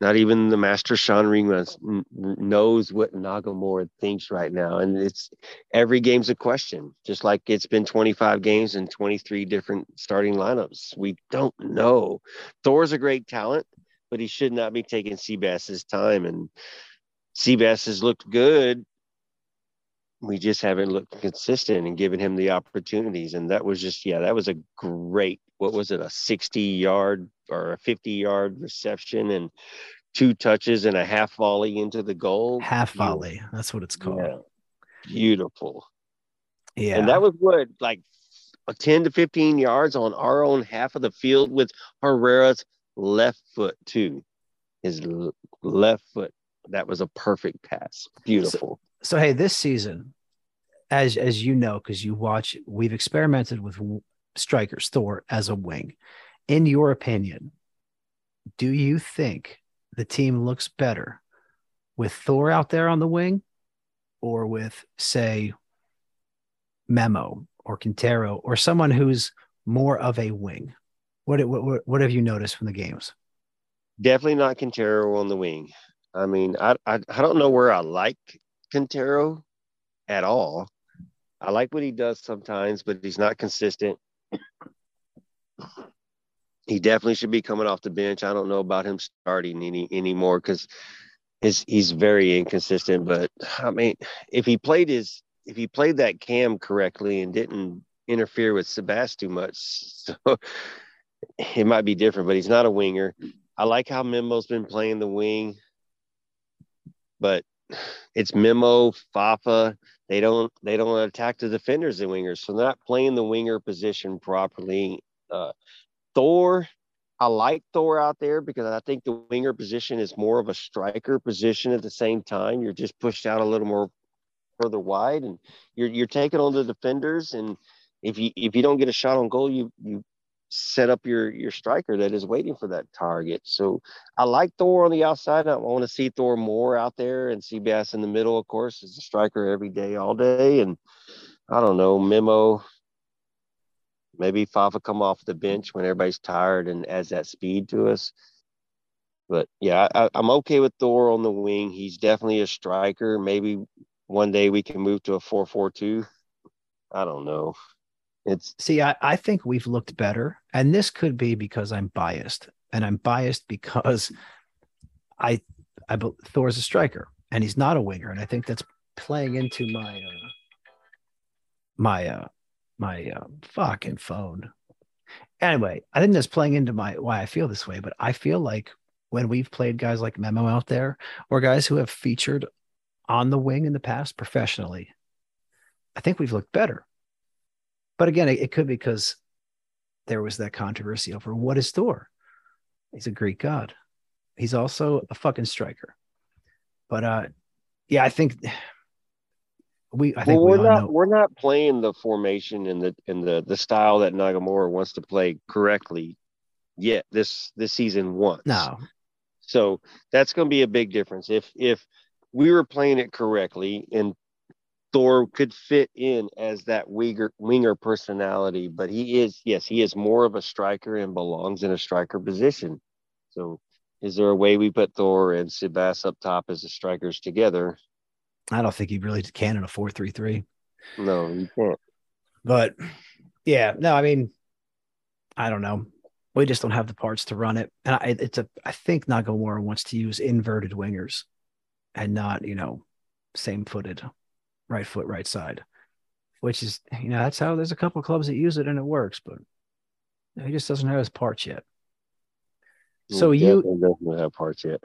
not even the master Sean Ringman knows what Nagamura thinks right now. And it's every game's a question, just like it's been 25 games and 23 different starting lineups. We don't know. Thor's a great talent, but he should not be taking Seabass's time. And Seabass has looked good. We just haven't looked consistent and given him the opportunities. And that was just, yeah, that was a great, what was it, a 60 yard or a 50 yard reception and two touches and a half volley into the goal. Half volley. That's what it's called. Yeah. Beautiful. Yeah. And that was what, like 10 to 15 yards on our own half of the field with Herrera's left foot, too. His left foot. That was a perfect pass. Beautiful. So, so hey, this season, as as you know, because you watch, we've experimented with strikers, Thor as a wing in your opinion, do you think the team looks better with Thor out there on the wing or with, say, Memo or Quintero or someone who's more of a wing? What, what, what have you noticed from the games? Definitely not Quintero on the wing. I mean, I, I, I don't know where I like Quintero at all. I like what he does sometimes, but he's not consistent he definitely should be coming off the bench. I don't know about him starting any anymore because his he's very inconsistent. But I mean, if he played his if he played that cam correctly and didn't interfere with Sebas too much, so it might be different. But he's not a winger. I like how Memo's been playing the wing, but it's Memo, Fafa. They don't they don't attack the defenders and wingers, so not playing the winger position properly. Uh, Thor, I like Thor out there because I think the winger position is more of a striker position at the same time. You're just pushed out a little more further wide and you're you're taking on the defenders and if you if you don't get a shot on goal, you you set up your your striker that is waiting for that target. So I like Thor on the outside. I want to see Thor more out there and Seabass in the middle, of course, as a striker every day, all day. And I don't know, Memo, Maybe Fafa come off the bench when everybody's tired and adds that speed to us. But yeah, I, am okay with Thor on the wing. He's definitely a striker. Maybe one day we can move to a 4 4 2. I don't know. It's see, I, I think we've looked better. And this could be because I'm biased. And I'm biased because I I Thor's a striker and he's not a winger. And I think that's playing into my uh, my uh my uh, fucking phone. Anyway, I think that's playing into my why I feel this way, but I feel like when we've played guys like Memo out there or guys who have featured on the wing in the past professionally, I think we've looked better. But again, it, it could be because there was that controversy over what is Thor? He's a Greek god. He's also a fucking striker. But uh, yeah, I think we. I think well, we're we not know. we're not playing the formation and the and the the style that Nagamura wants to play correctly yet this this season once. No, So that's going to be a big difference. If if we were playing it correctly and Thor could fit in as that winger winger personality, but he is yes, he is more of a striker and belongs in a striker position. So is there a way we put Thor and Sebas up top as the strikers together? I don't think he really can in a four-three-three. No, you can't. But yeah, no, I mean, I don't know. We just don't have the parts to run it, and I, it's a. I think Nagamura wants to use inverted wingers, and not you know, same-footed, right foot, right side, which is you know that's how there's a couple clubs that use it and it works, but he just doesn't have his parts yet. So you doesn't have parts yet.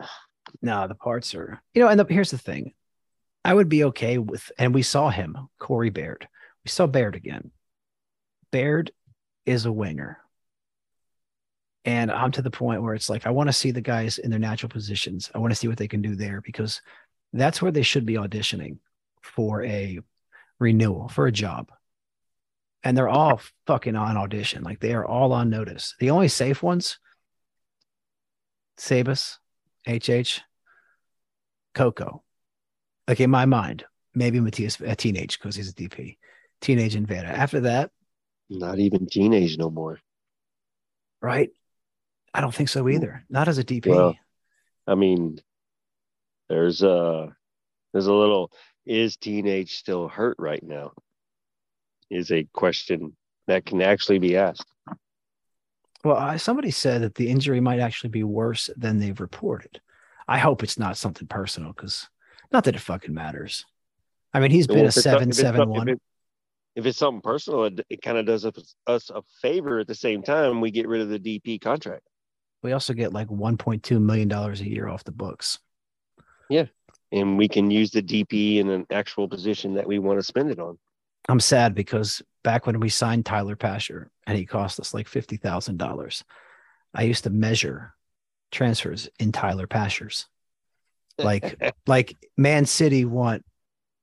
No, the parts are, you know, and the, here's the thing. I would be okay with, and we saw him, Corey Baird. We saw Baird again. Baird is a winger. And I'm to the point where it's like, I want to see the guys in their natural positions. I want to see what they can do there because that's where they should be auditioning for a renewal, for a job. And they're all fucking on audition. Like they are all on notice. The only safe ones, Sebas, HH, Coco. Like in my mind, maybe Matthias a teenage because he's a DP. Teenage and Veda. After that, Not even teenage no more. right? I don't think so hmm. either. Not as a DP. Well, I mean, there's a there's a little is teenage still hurt right now? Is a question that can actually be asked. Well, I, somebody said that the injury might actually be worse than they've reported. I hope it's not something personal because not that it fucking matters. I mean, he's been a seven if it's seven one. If, it- if it's something personal, it, it kind of does us, a favor at the same time. We get rid of the DP contract. We also get like one point two million dollars a year off the books. And we can use the DP in an actual position that we want to spend it on. I'm sad because back when we signed Tyler Pasher and he cost us like fifty thousand dollars, I used to measure transfers in Tyler Pashers. Like like Man City want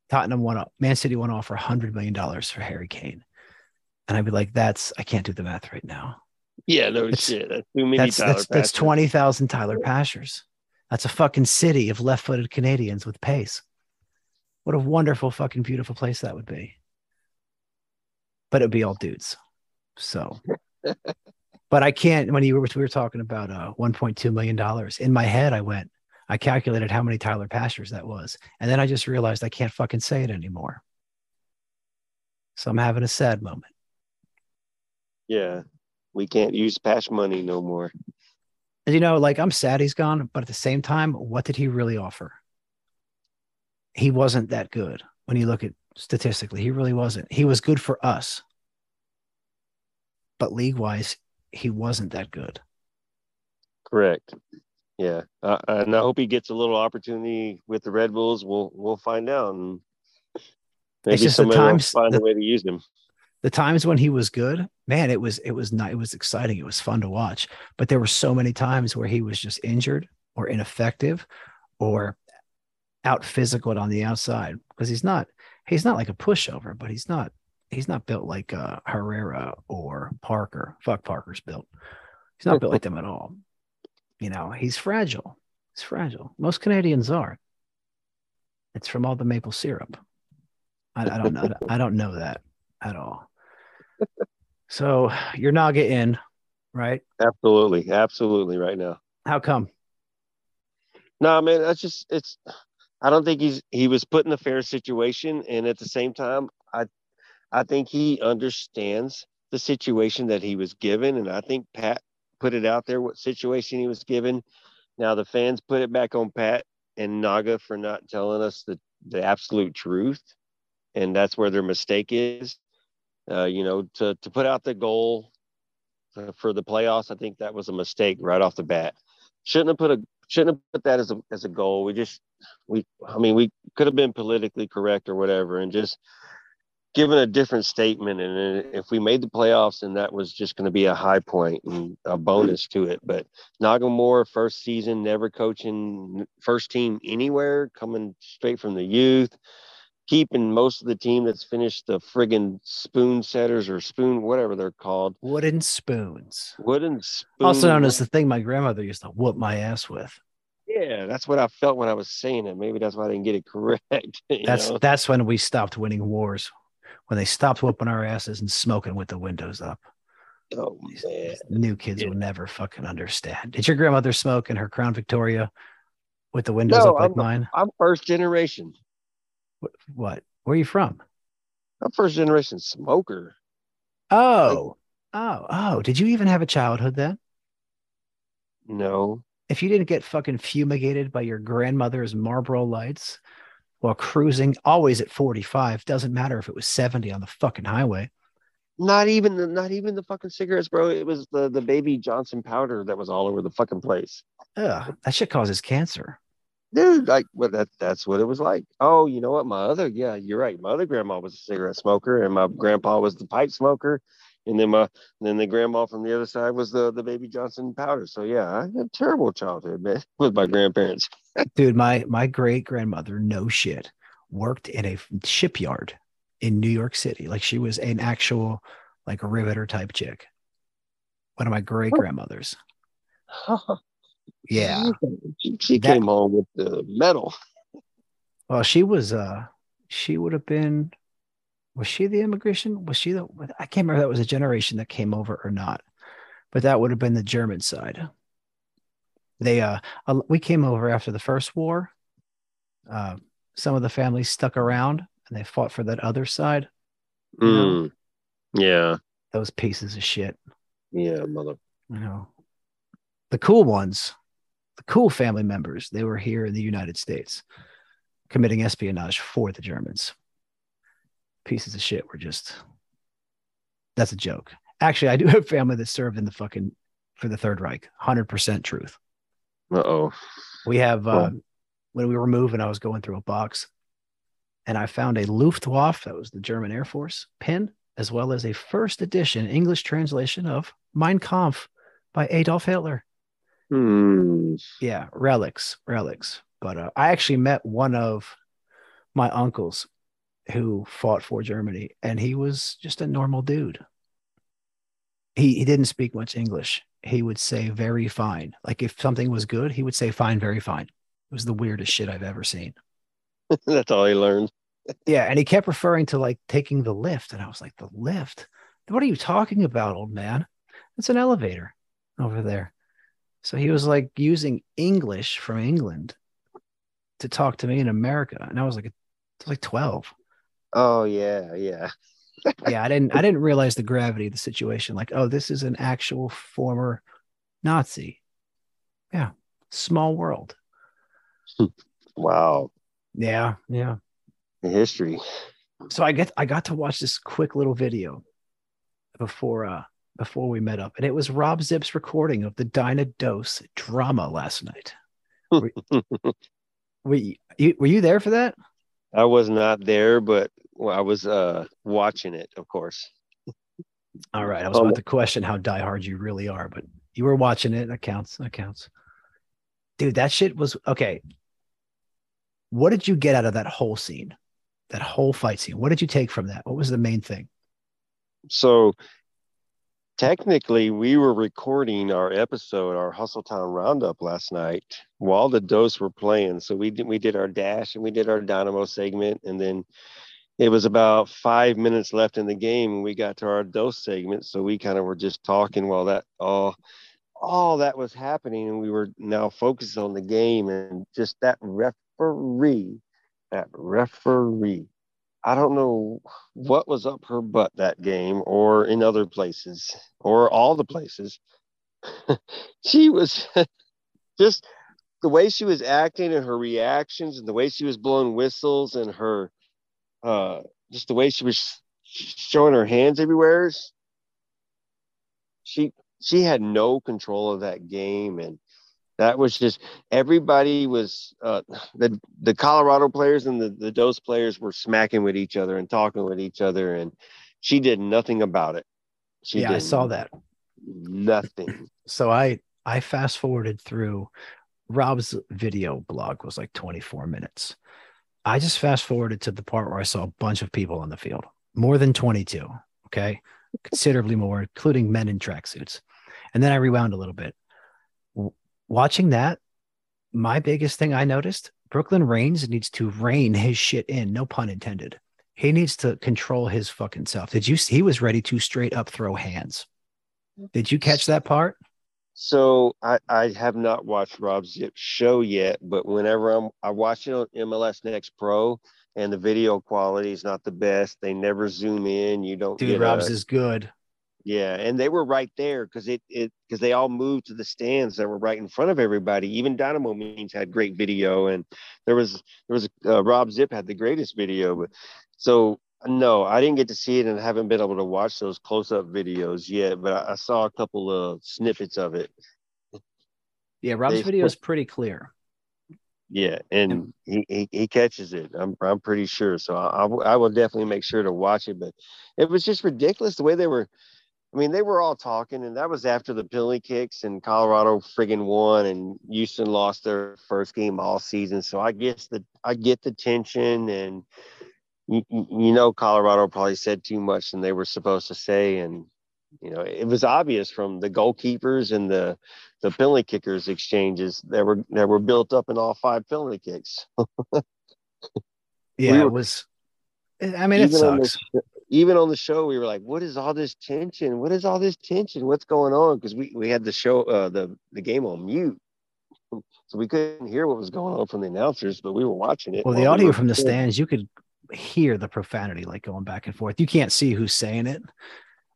Tottenham want Man City want to offer hundred million dollars for Harry Kane. And I'd be like, that's I can't do the math right now. Yeah, no It's- shit. That's too many That's Tyler that's that's twenty thousand Tyler Pashers. That's a fucking city of left-footed Canadians with pace. What a wonderful fucking beautiful place that would be. But it'd be all dudes. So but I can't when you were we were talking about uh 1.2 million dollars in my head I went I calculated how many Tyler Pashers that was and then I just realized I can't fucking say it anymore. So I'm having a sad moment. Yeah, we can't use Pash money no more. And you know, like I'm sad he's gone, but at the same time, what did he really offer? He wasn't that good when you look at statistically. He really wasn't. He was good for us, but league wise, he wasn't that good. Correct. Yeah, uh, and I hope he gets a little opportunity with the Red Bulls. We'll we'll find out, and maybe somebody will find the- a way to use him. The times when he was good, man, it was it was not it was exciting. It was fun to watch. But there were so many times where he was just injured or ineffective or out physical on the outside because he's not he's not like a pushover, but he's not he's not built like uh, Herrera or Parker. Fuck Parker's built. He's not built like them at all. You know, he's fragile. He's fragile. Most Canadians are. It's from all the maple syrup. I, I don't know. I don't know that at all. So you're Naga in, right? Absolutely, absolutely, right now. How come? No, man, that's just it's. I don't think he's he was put in a fair situation, and at the same time, I, I think he understands the situation that he was given, and I think Pat put it out there what situation he was given. Now the fans put it back on Pat and Naga for not telling us the the absolute truth, and that's where their mistake is. Uh, you know, to to put out the goal uh, for the playoffs, I think that was a mistake right off the bat. Shouldn't have put a shouldn't have put that as a as a goal. We just we I mean we could have been politically correct or whatever and just given a different statement. And if we made the playoffs, then that was just going to be a high point and a bonus to it. But Nagamura, first season, never coaching first team anywhere, coming straight from the youth, keeping most of the team that's finished the friggin' spoon setters or spoon, whatever they're called. Wooden spoons. Wooden spoons. Also known as the thing my grandmother used to whoop my ass with. Yeah, that's what I felt when I was saying it. Maybe that's why I didn't get it correct. That's know? that's when we stopped winning wars. When they stopped whooping our asses and smoking with the windows up. oh man. these new kids Yeah. will never fucking understand. Did your grandmother smoke in her Crown Victoria with the windows No, up like I'm- mine? I'm first generation. Wh- What? Where are you from? I'm first generation smoker. Oh, oh, oh. Did you even have a childhood then? No. If you didn't get fucking fumigated by your grandmother's Marlboro lights while cruising, always at 45, doesn't matter if it was 70 on the fucking highway. Not even the not even the fucking cigarettes, bro. It was the the baby Johnson powder that was all over the fucking place. Ugh, that shit causes cancer. Dude, like well, that that's what it was like. Oh, you know what? My other yeah, you're right. My other grandma was a cigarette smoker, and my grandpa was the pipe smoker, and then my and then the grandma from the other side was the the baby Johnson powder. So yeah, I had a terrible childhood, man, with my grandparents. Dude, my my great grandmother, no shit, worked in a shipyard in New York City. Like she was an actual like riveter type chick. One of my great grandmothers. Yeah. she, she That- came home with the medal. Well, she was uh she would have been was she the immigration? Was she the I can't remember if that was a generation that came over or not. But that would have been the German side. They uh we came over after the first war. Uh some of the families stuck around and they fought for that other side. Mm. Yeah, Those pieces of shit. yeah, mother. You know. The cool ones, the cool family members, they were here in the United States committing espionage for the Germans. Pieces of shit were just that's a joke. Actually, I do have family that served in the fucking for the Third Reich. 100% truth. Uh oh. We have uh, Wow. when we were moving, I was going through a box and I found a Luftwaffe, that was the German Air Force pin, as well as a first edition English translation of Mein Kampf by Adolf Hitler. Hmm. Yeah, relics, relics. But uh, I actually met one of my uncles who fought for Germany, and he was just a normal dude. He he didn't speak much English. He would say very fine. Like if something was good, he would say fine, very fine. It was the weirdest shit I've ever seen. That's all he learned. Yeah, and he kept referring to like taking the lift, and I was like, the lift? What are you talking about, old man? It's an elevator over there. So he was like using English from England to talk to me in America, and I was like, I was like twelve. Oh yeah, yeah. Yeah, I didn't I didn't realize the gravity of the situation. Like, oh, this is an actual former Nazi. Yeah, small world. Wow. Yeah, yeah. The history. so I get I got to watch this quick little video before uh before we met up, and it was Rob Zip's recording of the Dynamo Dos drama last night. Were, were, you, were you there for that? I was not there, but I was uh watching it, of course. All right, I was Oh. about to question how diehard you really are, but you were watching it. That counts. That counts. Dude, that shit was okay. What did you get out of that whole scene? That whole fight scene? What did you take from that? What was the main thing? So technically we were recording our episode, our Hustle Town Roundup last night while the Dos were playing. So we did we did our dash and we did our dynamo segment and then it was about five minutes left in the game and we got to our Dos segment. So we kind of were just talking while that all all that was happening and we were now focused on the game and just that referee, that referee. I don't know what was up her butt that game or in other places or all the places. she was just the way she was acting and her reactions and the way she was blowing whistles and her uh just the way she was showing her hands everywhere. She she had no control of that game and That was just everybody was uh, the the Colorado players and the the Dos players were smacking with each other and talking with each other, and she did nothing about it. She yeah, I saw that. Nothing. So I I fast forwarded through Rob's video blog was like 24 minutes. I just fast forwarded to the part where I saw a bunch of people on the field, more than 22. Okay. Considerably more, including men in tracksuits. And then I rewound a little bit. Watching that, my biggest thing I noticed Brooklyn Raines needs to rein his shit in, no pun intended. He needs to control his fucking self. Did you see he was ready to straight up throw hands? Did you catch that part? So I, I have not watched Rob's show yet, but whenever I'm I watch it on MLS Next Pro and the video quality is not the best. They never zoom in. You don't Dude, Rob's a, is good. Yeah, and they were right there because it it because they all moved to the stands that were right in front of everybody. Even Dynamo Means had great video, and there was there was uh, Rob Zip had the greatest video. But so no, I didn't get to see it and haven't been able to watch those close up videos yet, but I, I, saw a couple of snippets of it. Yeah, Rob's they, video is pretty clear. Yeah, and he, he, he, catches it. I'm I'm pretty sure. So I, I will definitely make sure to watch it. But it was just ridiculous the way they were. I mean, they were all talking, and that was after the penalty kicks, and Colorado friggin' won, and Houston lost their first game all season. So I guess the I get the tension and you, you know Colorado probably said too much than they were supposed to say, and you know it was obvious from the goalkeepers and the the penalty kickers exchanges that were that were built up in all five penalty kicks. yeah, we were, it was. I mean, it sucks. The, even on the show, we were like, "What is all this tension? What is all this tension? What's going on?" Because we we had the show uh, the the game on mute, so we couldn't hear what was going on from the announcers, but we were watching it. Well, the audio we from the stands, you could hear the profanity like going back and forth. You can't see who's saying it,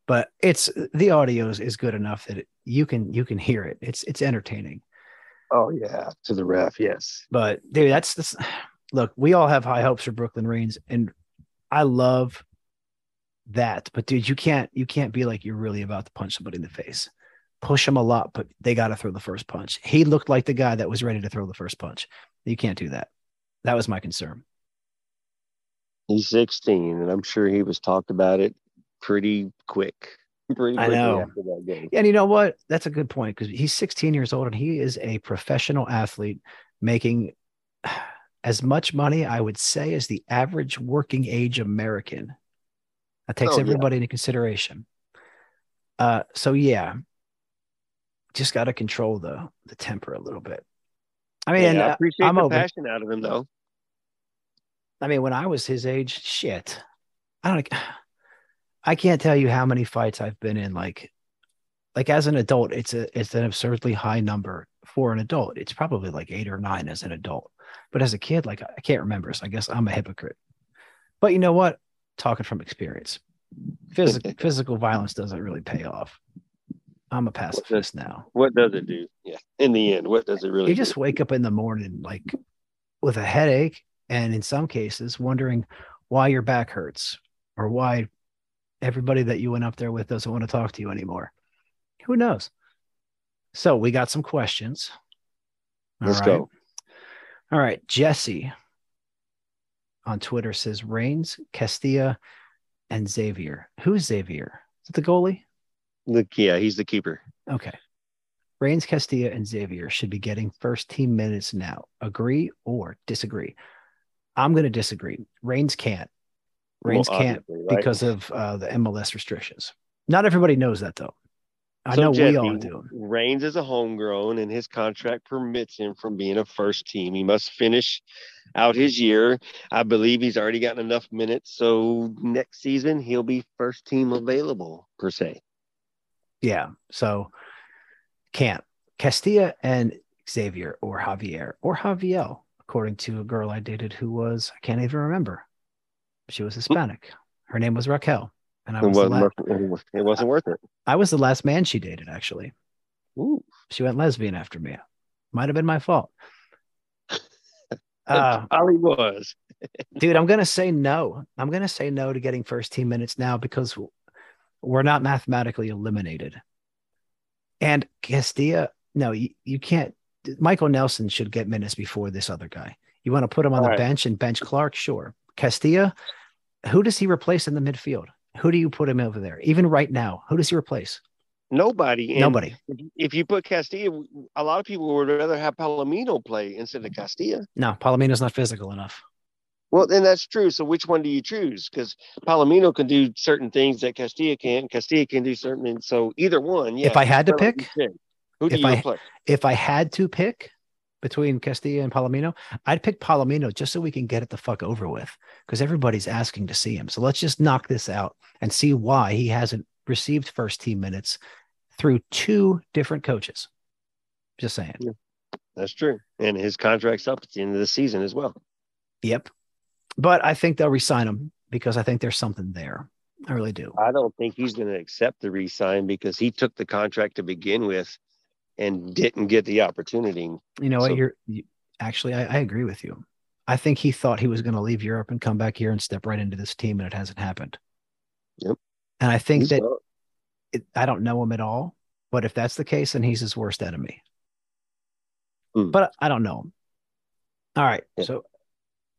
but it's the audio is, is good enough that it, you can you can hear it. It's it's entertaining. Oh yeah, to the ref, yes. But dude, that's this. Look, we all have high hopes for Brooklyn Raines, and I love that. But dude, you can't you can't be like you're really about to punch somebody in the face. Push them a lot, but they got to throw the first punch. He looked like the guy that was ready to throw the first punch. You can't do that. That was my concern. He's 16, and I'm sure he was talked about it pretty quick. Pretty I know. After that game, and you know what? That's a good point because he's 16 years old and he is a professional athlete making as much money, I would say, as the average working age American. That takes oh, everybody yeah. into consideration. Uh, so yeah, just got to control the the temper a little bit. I mean, yeah, I appreciate I'm the open. passion out of him though. I mean, when I was his age, shit, I don't. I can't tell you how many fights I've been in. Like, like as an adult, it's a it's an absurdly high number for an adult. It's probably like eight or nine as an adult, but as a kid, like I can't remember. So I guess I'm a hypocrite. But you know what? Talking from experience, physical physical violence doesn't really pay off. I'm a pacifist what does, now. What does it do? Yeah. In the end, what does it really? You just wake up in the morning like with a headache and in some cases wondering why your back hurts or why everybody that you went up there with doesn't want to talk to you anymore. Who knows? So we got some questions. All Let's right. go. All right. Jesse on Twitter says Raines, Castilla, and Xavier. Who's Xavier? Is it the goalie? The yeah, he's the keeper. Okay. Raines, Castilla, and Xavier should be getting first team minutes now. Agree or disagree? I'm going to disagree. Raines can't. Raines well, can't right? because of uh, the MLS restrictions. Not everybody knows that though. I so know Jesse, we all do. Raines is a homegrown, and his contract permits him from being a first team. He must finish out his year. I believe he's already gotten enough minutes, so next season he'll be first team available per se. Yeah, so can't Castilla and Xavier or Javier or Javier according to a girl I dated who was, I can't even remember. She was hmm. Hispanic. Her name was Raquel. And I it, wasn't, la- it wasn't worth it. I was the last man she dated, actually. Ooh. She went lesbian after me. Might have been my fault. Uh, probably was. dude, I'm going to say no. I'm going to say no to getting first team minutes now because we're not mathematically eliminated. And Castilla, no, you, you can't Michael Nelson should get minutes before this other guy. You want to put him on All the right. bench and bench Clark? Sure. Castilla, who does he replace in the midfield? Who do you put him over there? Even right now, who does he replace? Nobody. And Nobody. If you- put Castilla, a lot of people would rather have Palomino play instead of Castilla. No, Palomino's not physical enough. Well, then that's true. So which one do you choose? Because Palomino can do certain things that Castilla can't. Castilla can do certain things. So either one. Yeah. If I had to pick, pick, who do if you I- play? if I had to pick between Castilla and Palomino, I'd pick Palomino just so we can get it the fuck over with because everybody's asking to see him. So let's just knock this out and see why he hasn't received first team minutes through two different coaches. Just saying. That's true. And his contract's up at the end of the season as well. Yep. But I think they'll resign him because I think there's something there. I really do. I don't think he's going to accept the re-sign because he took the contract to begin with and didn't get the opportunity. You know what? You're you, actually, I, I agree with you. I think he thought he was going to leave Europe and come back here and step right into this team, and it hasn't happened. Yep. And I think He's that it, I don't know him at all, but if that's the case, then he's his worst enemy. Hmm. But I don't know him. All right. Yeah. So,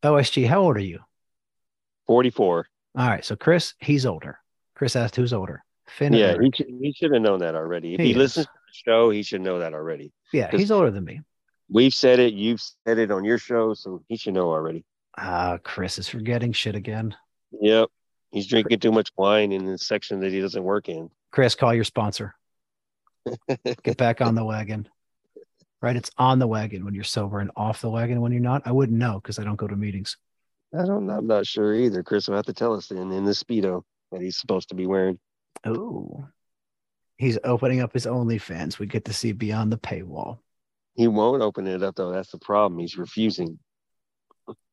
OSG, how old are you? 44. All right. So, Chris, he's older. Chris asked who's older. Finn. Yeah, he should, he should have known that already. If He he, listens to the show, he should know that already. Yeah, he's older than me. We've said it, you've said it on your show, so he should know already. Ah, Chris is forgetting shit again. Yep. He's drinking too much wine in the section that he doesn't work in. Chris, call your sponsor. Get back on the wagon. Right? It's on the wagon when you're sober and off the wagon when you're not. I wouldn't know because I don't go to meetings. I don't I'm not sure either. Chris will have to tell us in in the Speedo that he's supposed to be wearing. Oh, he's opening up his OnlyFans. We get to see beyond the paywall. He won't open it up though. That's the problem. He's refusing.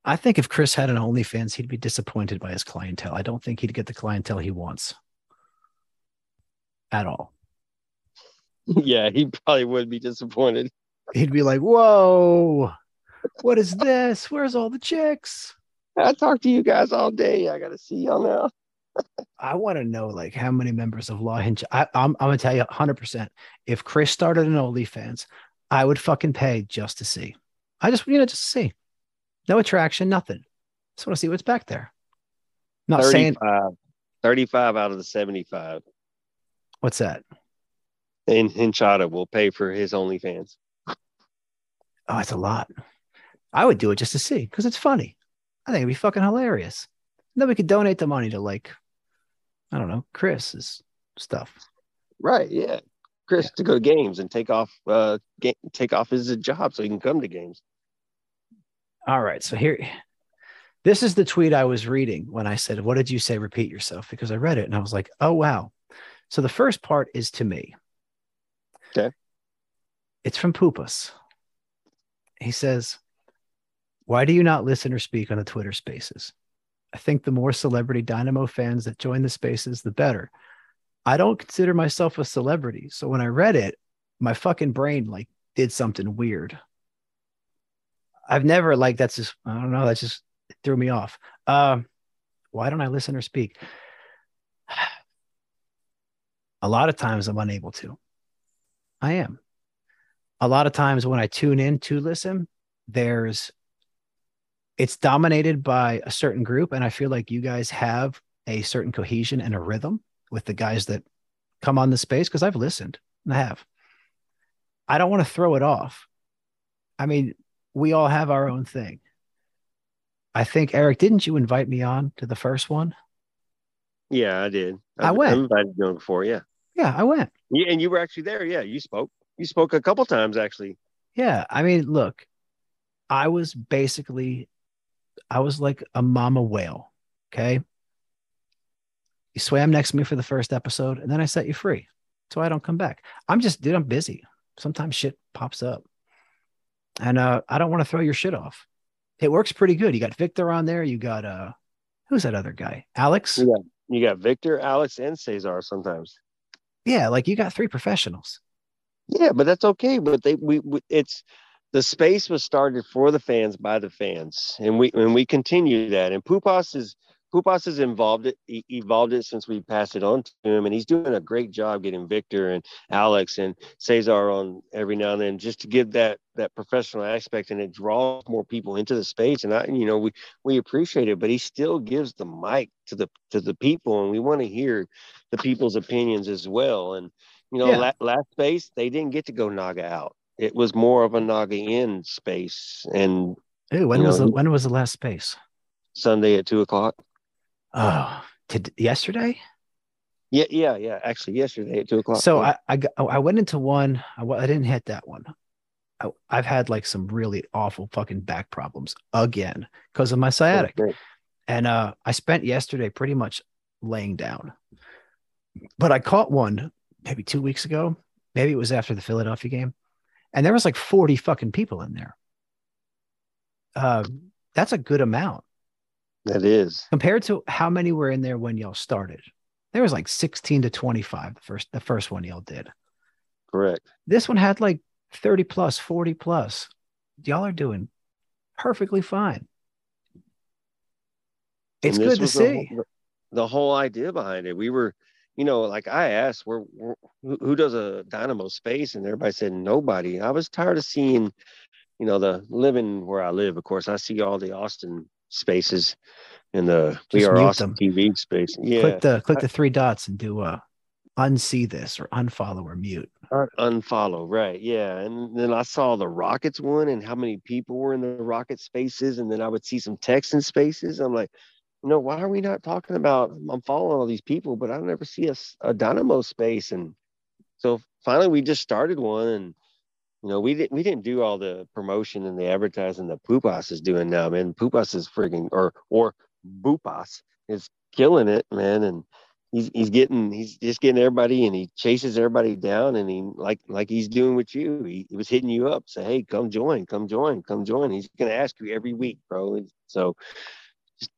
I think if Chris had an OnlyFans, he'd be disappointed by his clientele. I don't think he'd get the clientele he wants at all. yeah, he probably would be disappointed. He'd be like, Whoa, what is this? Where's all the chicks? I talked to you guys all day. I gotta see y'all now. I want to know like how many members of Law Hinge. I, I'm, I'm gonna tell you 100. percent If Chris started an OnlyFans, I would fucking pay just to see. I just you know just to see. No attraction, nothing. Just want to see what's back there. Not saying 35, 35 out of the 75. what's that. And Hinchada will pay for his OnlyFans. Oh, it's a lot. I would do it just to see because it's funny. I think it'd be fucking hilarious. Then we could donate the money to like, I don't know, Chris's stuff. Right, yeah. Chris to go to games and take off uh ga- take off his job so he can come to games. All right. So here, this is the tweet I was reading when I said, What did you say? Repeat yourself. Because I read it and I was like, Oh, wow. So the first part is to me. Okay. It's from Poopas. He says, Why do you not listen or speak on the Twitter spaces? I think the more celebrity Dynamo fans that join the spaces, the better. I don't consider myself a celebrity. So when I read it, my fucking brain like did something weird. I've never like that's just I don't know, that just threw me off. Um, why don't I listen or speak? A lot of times I'm unable to. I am. A lot of times when I tune in to listen, there's it's dominated by a certain group, and I feel like you guys have a certain cohesion and a rhythm with the guys that come on the space because I've listened. And i have. I don't want to throw it off. I mean, we all have our own thing. I think Eric, didn't you invite me on to the first one? Yeah, I did. I I've- went. I've invited you on before, yeah. Yeah, I went. yeah. And you were actually there, yeah. You spoke. You spoke a couple times actually. Yeah, I mean, look, I was basically, I was like a mama whale. Okay, you swam next to me for the first episode, and then I set you free, so I don't come back. I'm just, dude, I'm busy. Sometimes shit pops up, and uh, I don't want to throw your shit off. It works pretty good. You got Victor on there. You got uh, who's that other guy? Alex. Yeah. You got Victor, Alex, and Cesar sometimes. Yeah, like you got three professionals. Yeah, but that's okay. But they we, we it's the space was started for the fans by the fans, and we and we continue that. And Pupas is Pupas has involved it, evolved it since we passed it on to him, and he's doing a great job getting Victor and Alex and Cesar on every now and then, just to give that that professional aspect, and it draws more people into the space. And I, you know, we we appreciate it, but he still gives the mic to the to the people, and we want to hear the people's opinions as well. And you know, Yeah. la- last space they didn't get to go Naga out. It was more of a Naga in space, and Ooh, when was know, the when was the last space? Sunday at two o'clock. Oh, to, yesterday. Yeah, yeah, yeah. Actually, yesterday at two o'clock. So. I I, I went into one. I, I didn't hit that one. I, I've had like some really awful fucking back problems again because of my sciatic. Great. And uh, I spent yesterday pretty much laying down. But I caught one maybe two weeks ago. Maybe it was after the Philadelphia game. And there was like 40 fucking people in there. Uh, that's a good amount That is compared to how many were in there when y'all started. There was like 16 to 25 the first the first one y'all did. correct. This one had like 30 plus, 40 plus. Y'all are doing perfectly fine. It's good to see. whole- The, whole idea behind it. We were, you know, like I asked, where, where who, does a dynamo space, and everybody said nobody. I was tired of seeing, you know, the living where I live. Of course, I see all the Austin spaces and the we are Austin them. TV space. Yeah, Click the click the three dots and do uh unsee this or unfollow or mute. Unfollow right yeah and then i saw the rockets one and how many people were in the rocket spaces and then i would see some texan spaces i'm like you know why are we not talking about i'm following all these people but i don't ever see a, a dynamo space. And so finally we just started one and you know we didn't we didn't do all the promotion and the advertising that Pupas is doing now man. Pupas is freaking or or Bupas is killing it man. And he's he's getting he's just getting everybody and he chases everybody down and he like like he's doing with you. He, he was hitting you up say hey come join come join come join. He's gonna ask you every week bro. And so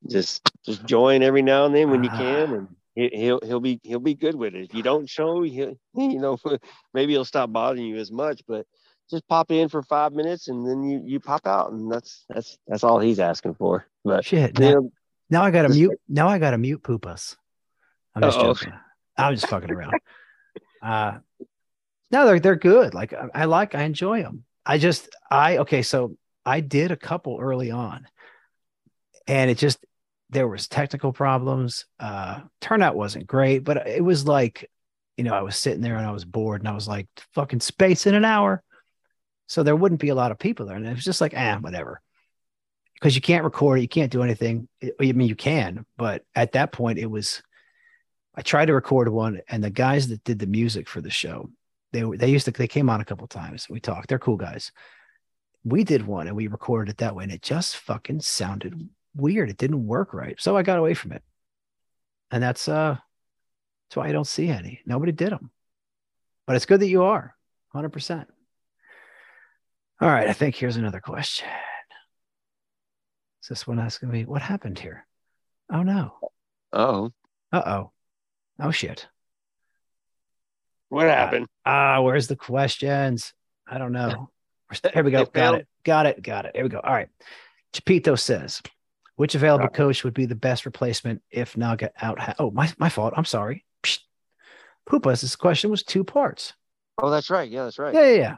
just just join every now and then when you can and he, he'll he'll be he'll be good with it if you don't show he'll you know maybe he'll stop bothering you as much but just pop in for five minutes and then you you pop out and that's that's that's all he's asking for but Shit. Now, know, now I gotta just- mute now I gotta mute poopas. I'm just Uh-oh. joking. I'm just fucking around. Uh no, they're they're good. Like I, I like I enjoy them. I just I okay, so I did a couple early on and it just there was technical problems. Uh turnout wasn't great, but it was like, you know, I was sitting there and I was bored and I was like, fucking space in an hour. So there wouldn't be a lot of people there. And it was just like, ah, whatever. Because you can't record it, you can't do anything. I I mean, you can, but at that point, it was. I tried to record one, and the guys that did the music for the show, they were they used to they came on a couple times. We talked. They're cool guys. We did one and we recorded it that way, and it just fucking sounded weird. It didn't work right, so I got away from it. And that's uh, that's why I don't see any. Nobody did them, but it's good that you are, hundred percent. All right, I think here's another question. Is this one asking me what happened here? Oh no. oh Uh oh. Oh shit. what happened Ah, where's the questions? I don't know. Here we go. Got it. Got it. Got it. Here we go. All right. Chapito says, which available coach would be the best replacement if Naga out? Ha- oh, my, my fault. I'm sorry. Psst. Poopas, this question was two parts. oh that's right yeah that's right Yeah, yeah, yeah.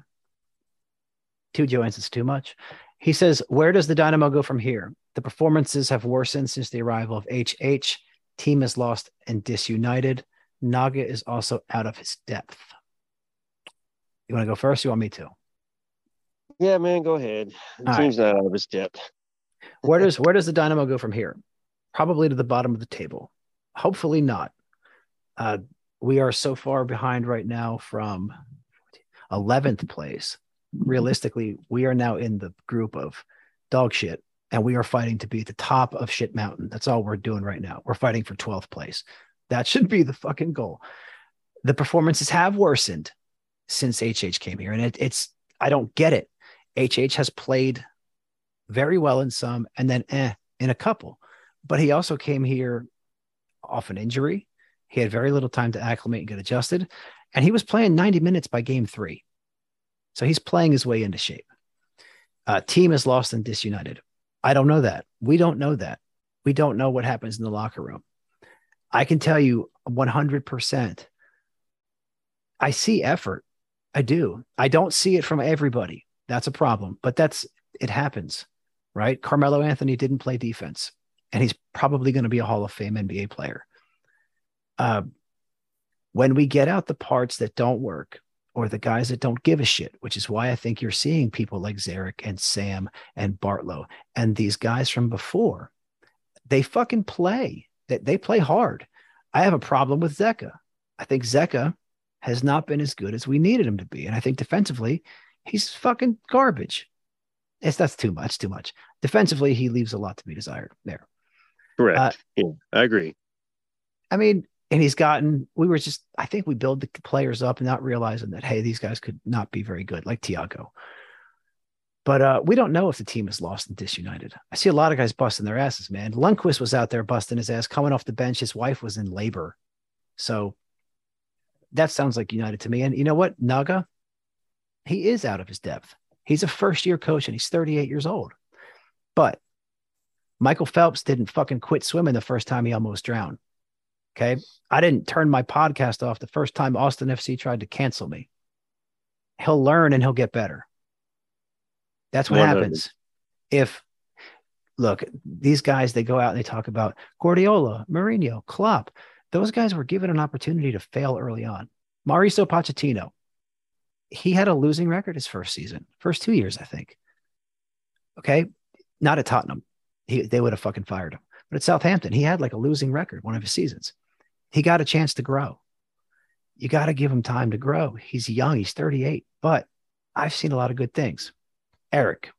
Two Joannes is too much. He says, Where does the Dynamo go from here? The performances have worsened since the arrival of HH. Team is lost and disunited. Naga is also out of his depth. You want to go first? You want me to? yeah man go ahead the All team's not out of his depth Where does where does the Dynamo go from here? Probably to the bottom of the table. Hopefully not. Uh, we are so far behind right now from 11th place. Realistically, we are now in the group of dog shit, and we are fighting to be at the top of shit mountain. That's all we're doing right now. We're fighting for 12th place. That should be the fucking goal. The performances have worsened since HH came here, and it, it's I don't get it. HH has played very well in some and then eh in a couple. But he also came here off an injury. He had very little time to acclimate and get adjusted. And he was playing 90 minutes by game three. So he's playing his way into shape. Uh, team is lost and disunited. I don't know that. We don't know that. We don't know what happens in the locker room. I can tell you 100%. I see effort. I do. I don't see it from everybody. That's a problem, but that's it happens, right? Carmelo Anthony didn't play defense, and he's probably going to be a Hall of Fame NBA player. Uh, when we get out the parts that don't work, or the guys that don't give a shit, which is why I think you're seeing people like Zarek and Sam and Bartlow and these guys from before. They fucking play. That they, play hard. I have a problem with Zeca. I think Zeca has not been as good as we needed him to be. And I think defensively, he's fucking garbage. It's that's too much, too much. Defensively, he leaves a lot to be desired there. Correct. Uh, yeah, I agree. I mean, and he's gotten we were just i think we build the players up and not realizing that hey these guys could not be very good like tiago but uh, we don't know if the team is lost and disunited. I see a lot of guys busting their asses, man. Lundkvist was out there busting his ass, coming off the bench. His wife was in labor. So that sounds like United to me. And you know what? Naga, he is out of his depth. He's a first year coach and he's 38 years old. But Michael Phelps didn't fucking quit swimming the first time he almost drowned. Okay. I didn't turn my podcast off the first time Austin FC tried to cancel me. He'll learn and he'll get better. That's what happens. If look, these guys, they go out and they talk about Guardiola, Mourinho, Klopp. Those guys were given an opportunity to fail early on. Mauricio Pochettino, he had a losing record his first season, first two years, I think. Okay. Not at Tottenham. He, they would have fucking fired him. But at Southampton, he had like a losing record one of his seasons. He got a chance to grow. You got to give him time to grow. He's young, he's 38, but I've seen a lot of good things. Eric,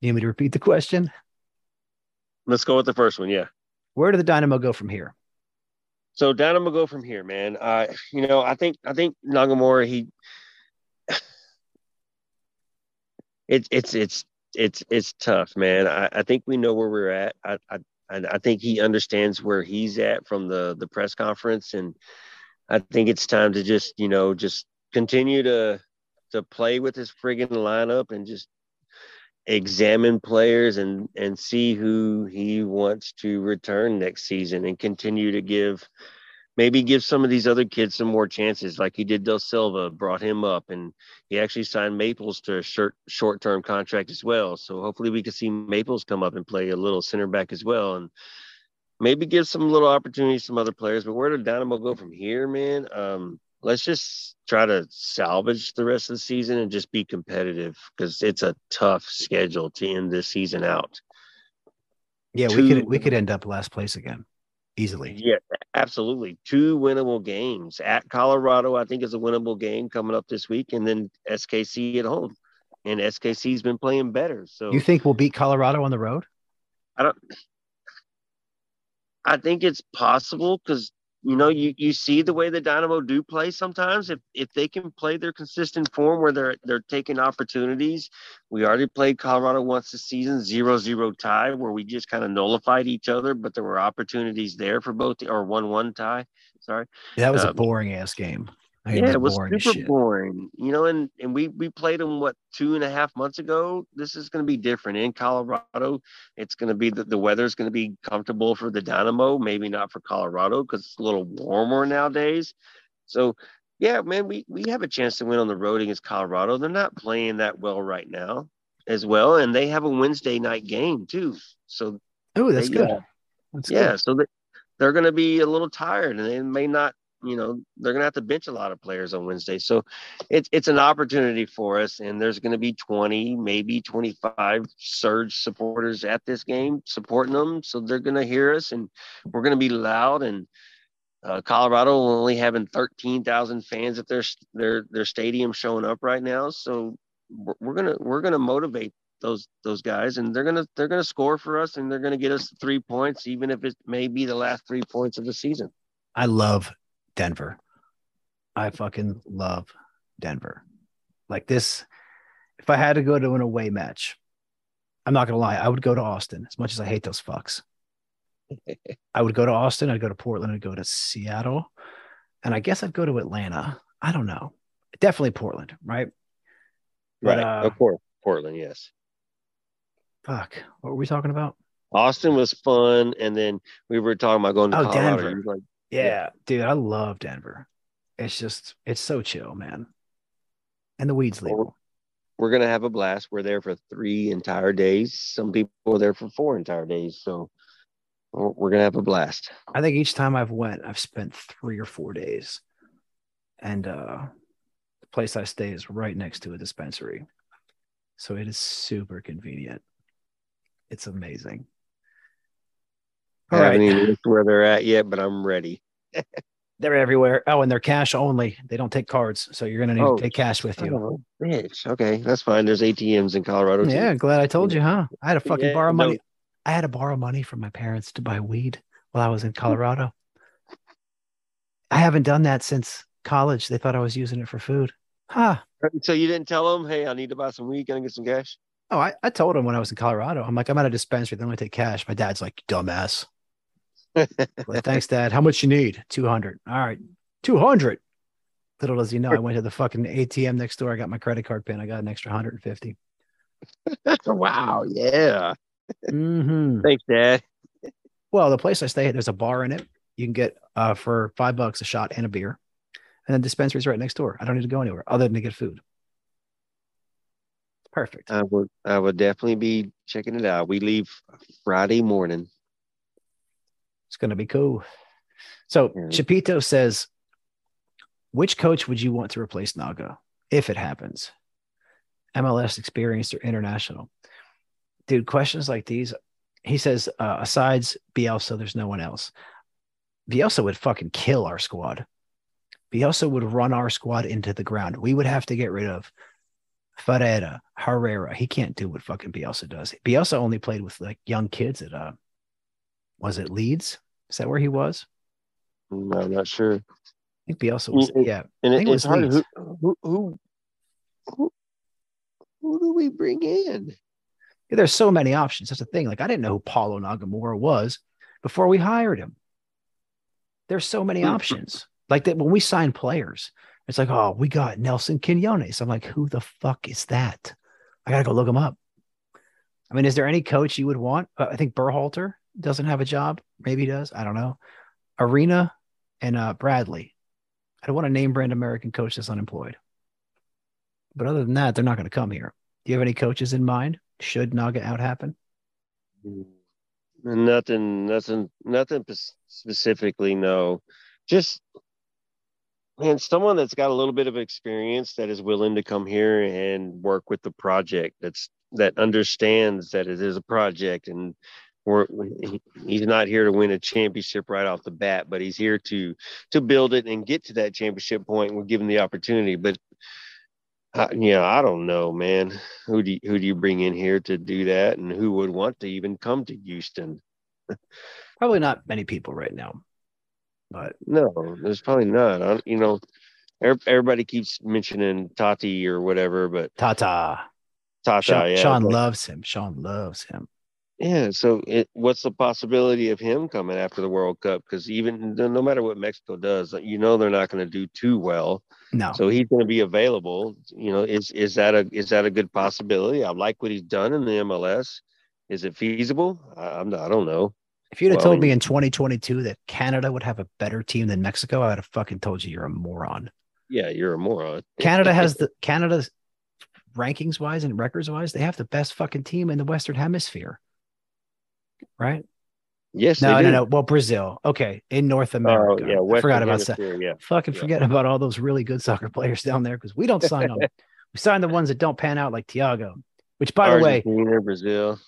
you need me to repeat the question? Let's go with the first one. Yeah. Where do the Dynamo go from here? So Dynamo go from here, man. Uh, you know, I think I think Nagamura he it's it's it's it's it's tough, man. I, I think we know where we're at. I, I I, think he understands where he's at from the the press conference, and I think it's time to just you know just continue to to play with his friggin' lineup and just examine players and and see who he wants to return next season and continue to give maybe give some of these other kids some more chances, like he did Del Silva, brought him up, and he actually signed Maples to a short short term contract as well. So hopefully we can see Maples come up and play a little center back as well, and maybe give some little opportunities to some other players. But where did Dynamo go from here, man? Um, let's just try to salvage the rest of the season and just be competitive because it's a tough schedule to end this season out. Yeah, Two, we could we could end up last place again easily. Yeah, absolutely. Two winnable games at Colorado. I think is a winnable game coming up this week, and then SKC at home. And SKC's been playing better. So you think we'll beat Colorado on the road? I don't. I think it's possible because you know, you, you see the way the Dynamo do play sometimes. If if they can play their consistent form where they're they're taking opportunities. We already played Colorado once this season, zero zero tie, where we just kind of nullified each other, but there were opportunities there for both or one one tie. Sorry. That was um, a boring ass game yeah, it was super boring. You know, and and we we played them what two and a half months ago. This is going to be different in Colorado. It's going to be the, the weather's going to be comfortable for the Dynamo, maybe not for Colorado because it's a little warmer nowadays. So yeah, man, we we have a chance to win on the road against Colorado. They're not playing that well right now, as well, and they have a Wednesday night game too. So oh, that's they, good. That's yeah, good. so they, they're going to be a little tired, and they may not you know they're going to have to bench a lot of players on Wednesday. So it's it's an opportunity for us, and there's going to be 20, maybe 25 surge supporters at this game supporting them. So they're going to hear us, and we're going to be loud. And uh, Colorado only having 13,000 fans at their their their stadium showing up right now. So we're, gonna we're gonna motivate those those guys, and they're gonna they're gonna score for us, and they're gonna get us three points, even if it may be the last three points of the season. I love Denver. I fucking love Denver. Like this, if I had to go to an away match, I'm not gonna lie, I would go to Austin as much as I hate those fucks. I would go to Austin, I'd go to Portland, I'd go to Seattle, and I guess I'd go to Atlanta. I don't know. Definitely Portland, right? But, right. Uh, of course, Portland, yes. Fuck. What were we talking about? Austin was fun, and then we were talking about going to Oh, Colorado. Denver. Like, Yeah, dude, I love Denver. It's just it's so chill, man. And the weed's legal. we're gonna have a blast. We're there for three entire days. Some people are there for four entire days, so we're we're gonna have a blast. I think each time I've went, I've spent three or four days. And uh the place I stay is right next to a dispensary. So it is super convenient. It's amazing. I All haven't right. even looked where they're at yet, but I'm ready. They're everywhere. Oh, and they're cash only. They don't take cards. So you're gonna need Oh, to take cash with you. bitch. Okay, that's fine. There's ATMs in Colorado. too. Yeah, glad I told you, huh? I had to fucking Yeah, borrow no. money. I had to borrow money from my parents to buy weed while I was in Colorado. I haven't done that since college. They thought I was using it for food. Huh. So you didn't tell them, hey, I need to buy some weed. Can I get some cash? Oh, I, I told him when I was in Colorado. I'm like, I'm at a dispensary. They only take cash. My dad's like, dumbass. Thanks, Dad. How much you need? 200. All right. 200. Little does he know, I went to the fucking ATM next door. I got my credit card pin. I got an extra 150. wow. Yeah. Mm-hmm. Thanks, Dad. Well, the place I stay at, there's a bar in it. You can get uh, for five bucks a shot and a beer. And then dispensary's right next door. I don't need to go anywhere other than to get food. Perfect. I would. I would definitely be checking it out. We leave Friday morning. It's going to be cool. So Yeah. Chapito says, which coach would you want to replace Naga if it happens? MLS experienced or international? Dude, questions like these. He says, uh, asides Bielsa, there's no one else. Bielsa would fucking kill our squad. Bielsa would run our squad into the ground. We would have to get rid of Ferreira, Herrera. He can't do what fucking Bielsa does. Bielsa only played with like young kids at uh was it Leeds? Is that where he was? Mm, I'm not sure. I think Bielsa was. Mm. Yeah, And it, it it's was hard. Leeds. Who, who, who, who, who do we bring in? Yeah, there's so many options. That's the thing. Like I didn't know who Paulo Nagamura was before we hired him. There's so many Mm. options. Like that when we sign players, it's like, oh, we got Nelson Quinones. I'm like, who the fuck is that? I gotta go look him up. I mean, is there any coach you would want? Uh, I think Berhalter doesn't have a job. Maybe he does. I don't know. Arena and uh, Bradley. I don't want to name brand American coach that's unemployed. But other than that, they're not going to come here. Do you have any coaches in mind? Should Naga out happen? Nothing, nothing, nothing specifically. No, just man, someone that's got a little bit of experience that is willing to come here and work with the project. That's that understands that it is a project and we're he's not here to win a championship right off the bat, but he's here to to build it and get to that championship point. We're given the opportunity, but uh, yeah, I don't know, man. Who do you, who do you bring in here to do that, and who would want to even come to Houston? Probably not many people right now. But No, there's probably not. I, you know, ev- everybody keeps mentioning Tati or whatever, but Tata. Tata, Sean, yeah, Sean loves him. Sean loves him. Yeah. So, it, what's the possibility of him coming after the World Cup? Because even no matter what Mexico does, you know they're not going to do too well. No. So he's going to be available. You know, is is that a is that a good possibility? I like what he's done in the MLS. Is it feasible? I, I'm not, I don't know. if you'd have well, told me in 2022 that Canada would have a better team than Mexico, I would have fucking told you you're a moron. Yeah, you're a moron. Canada has the Canada's rankings wise and records wise, they have the best fucking team in the Western Hemisphere. Right? yes. No, no, no. Well, Brazil. Okay. In North oh, America. Oh yeah, I Western forgot about that. Yeah, Fucking Yeah. forget about all those really good soccer players down there because we don't sign them. we sign the ones that don't pan out like Tiago, which by the way, Brazil.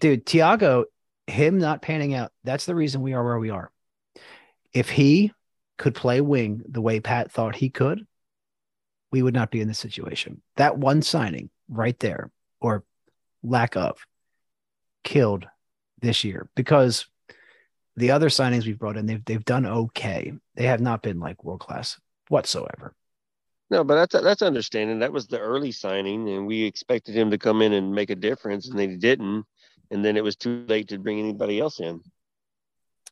dude, Tiago, him not panning out, that's the reason we are where we are. If he could play wing the way Pat thought he could, we would not be in this situation. That one signing right there, or lack of, killed this year because the other signings we've brought in, they've they've done okay. They have not been like world class whatsoever. No, but that's that's understanding. That was the early signing, and we expected him to come in and make a difference, and they didn't. And then it was too late to bring anybody else in.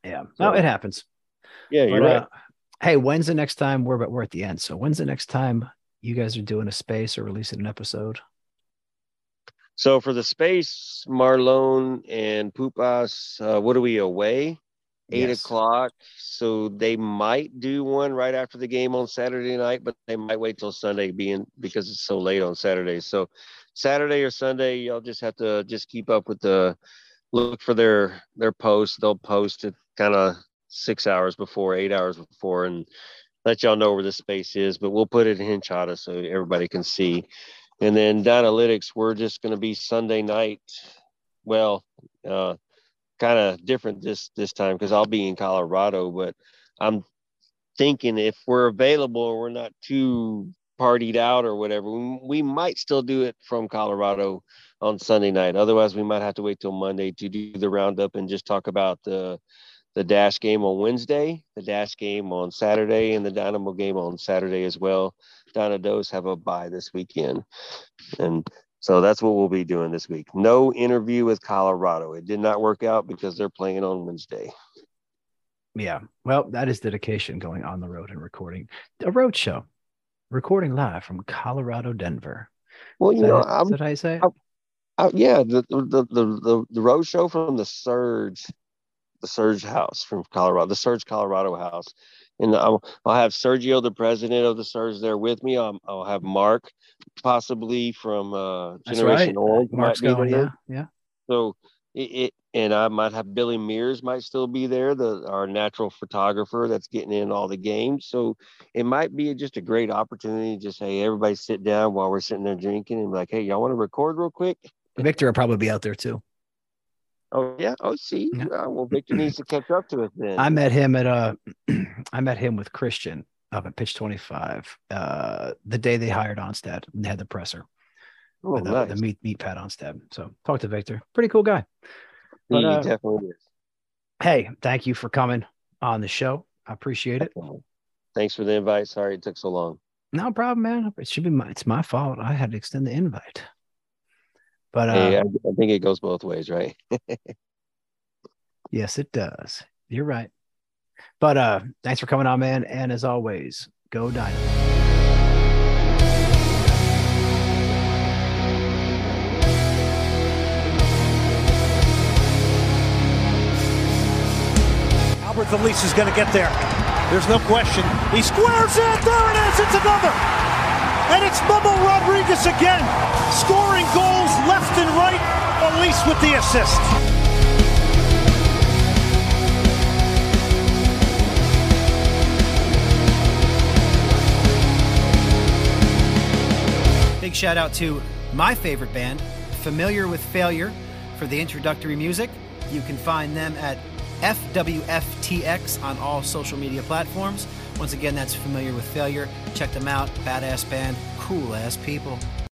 Yeah, no, it happens. Yeah, you're right. uh, hey, when's the next time we're but we're at the end? So when's the next time you guys are doing a space or releasing an episode? So for the space, Marlon and Pupas, uh, what are we away? Eight Yes. o'clock. So they might do one right after the game on Saturday night, but they might wait till Sunday being because it's so late on Saturday. So Saturday or Sunday, y'all just have to just keep up with the look for their their posts. They'll post it kind of six hours before, eight hours before, and let y'all know where the space is. But we'll put it in Hinchada so everybody can see. And then Dynalytics, we're just going to be Sunday night. Well, uh, kind of different this this time because I'll be in Colorado, but I'm thinking if we're available or we're not too partied out or whatever, we, we might still do it from Colorado on Sunday night. Otherwise, we might have to wait till Monday to do the roundup and just talk about the the dash game on Wednesday, the dash game on Saturday, and the Dynamo game on Saturday as well. Dynados have a bye this weekend, and so that's what we'll be doing this week. No interview with Colorado. It did not work out because they're playing on Wednesday. Yeah. Well, that is dedication going on the road and recording a road show, recording live from Colorado, Denver. Well, you that, know? I'm how you say? I'm- Uh, yeah, the, the the the the road show from the Surge, the Surge House from Colorado, the Surge Colorado House, and I'll, I'll have Sergio, the president of the Surge, there with me. I'll, I'll have Mark, possibly from uh, That's Generation right. Old, Mark's might be going. there. Yeah. Yeah. So it, it and I might have Billy Mears might still be there, the our natural photographer that's getting in all the games. So it might be just a great opportunity. Just hey, everybody sit down while we're sitting there drinking and be like, hey, y'all want to record real quick? Victor will probably be out there too. Oh yeah. Oh, see. Yeah. Uh, well, Victor needs to catch up to us then. I met him at uh I met him with Christian up at Pitch 25 uh the day they hired Onstad and they had the presser. oh, the, nice. the meet meet Pat Onstad. So talk to Victor. Pretty cool guy. he but, uh, definitely is. Hey, thank you for coming on the show. I appreciate it. Thanks for the invite. Sorry it took so long. No problem, man. It should be my it's my fault. I had to extend the invite. But uh hey, I, I think it goes both ways, right? yes, it does. You're right. But uh thanks for coming on, man. And as always, go Dynamo. Alberth Elis is going to get there. There's no question. He squares it. There it is. It's another. And it's Bubba Rodriguez again, scoring goals left and right. Elis with the assist. Big shout out to my favorite band, Familiar with Failure, for the introductory music. You can find them at FWFTX on all social media platforms. Once again, that's Familiar with Failure. Check them out. Badass band, cool ass people.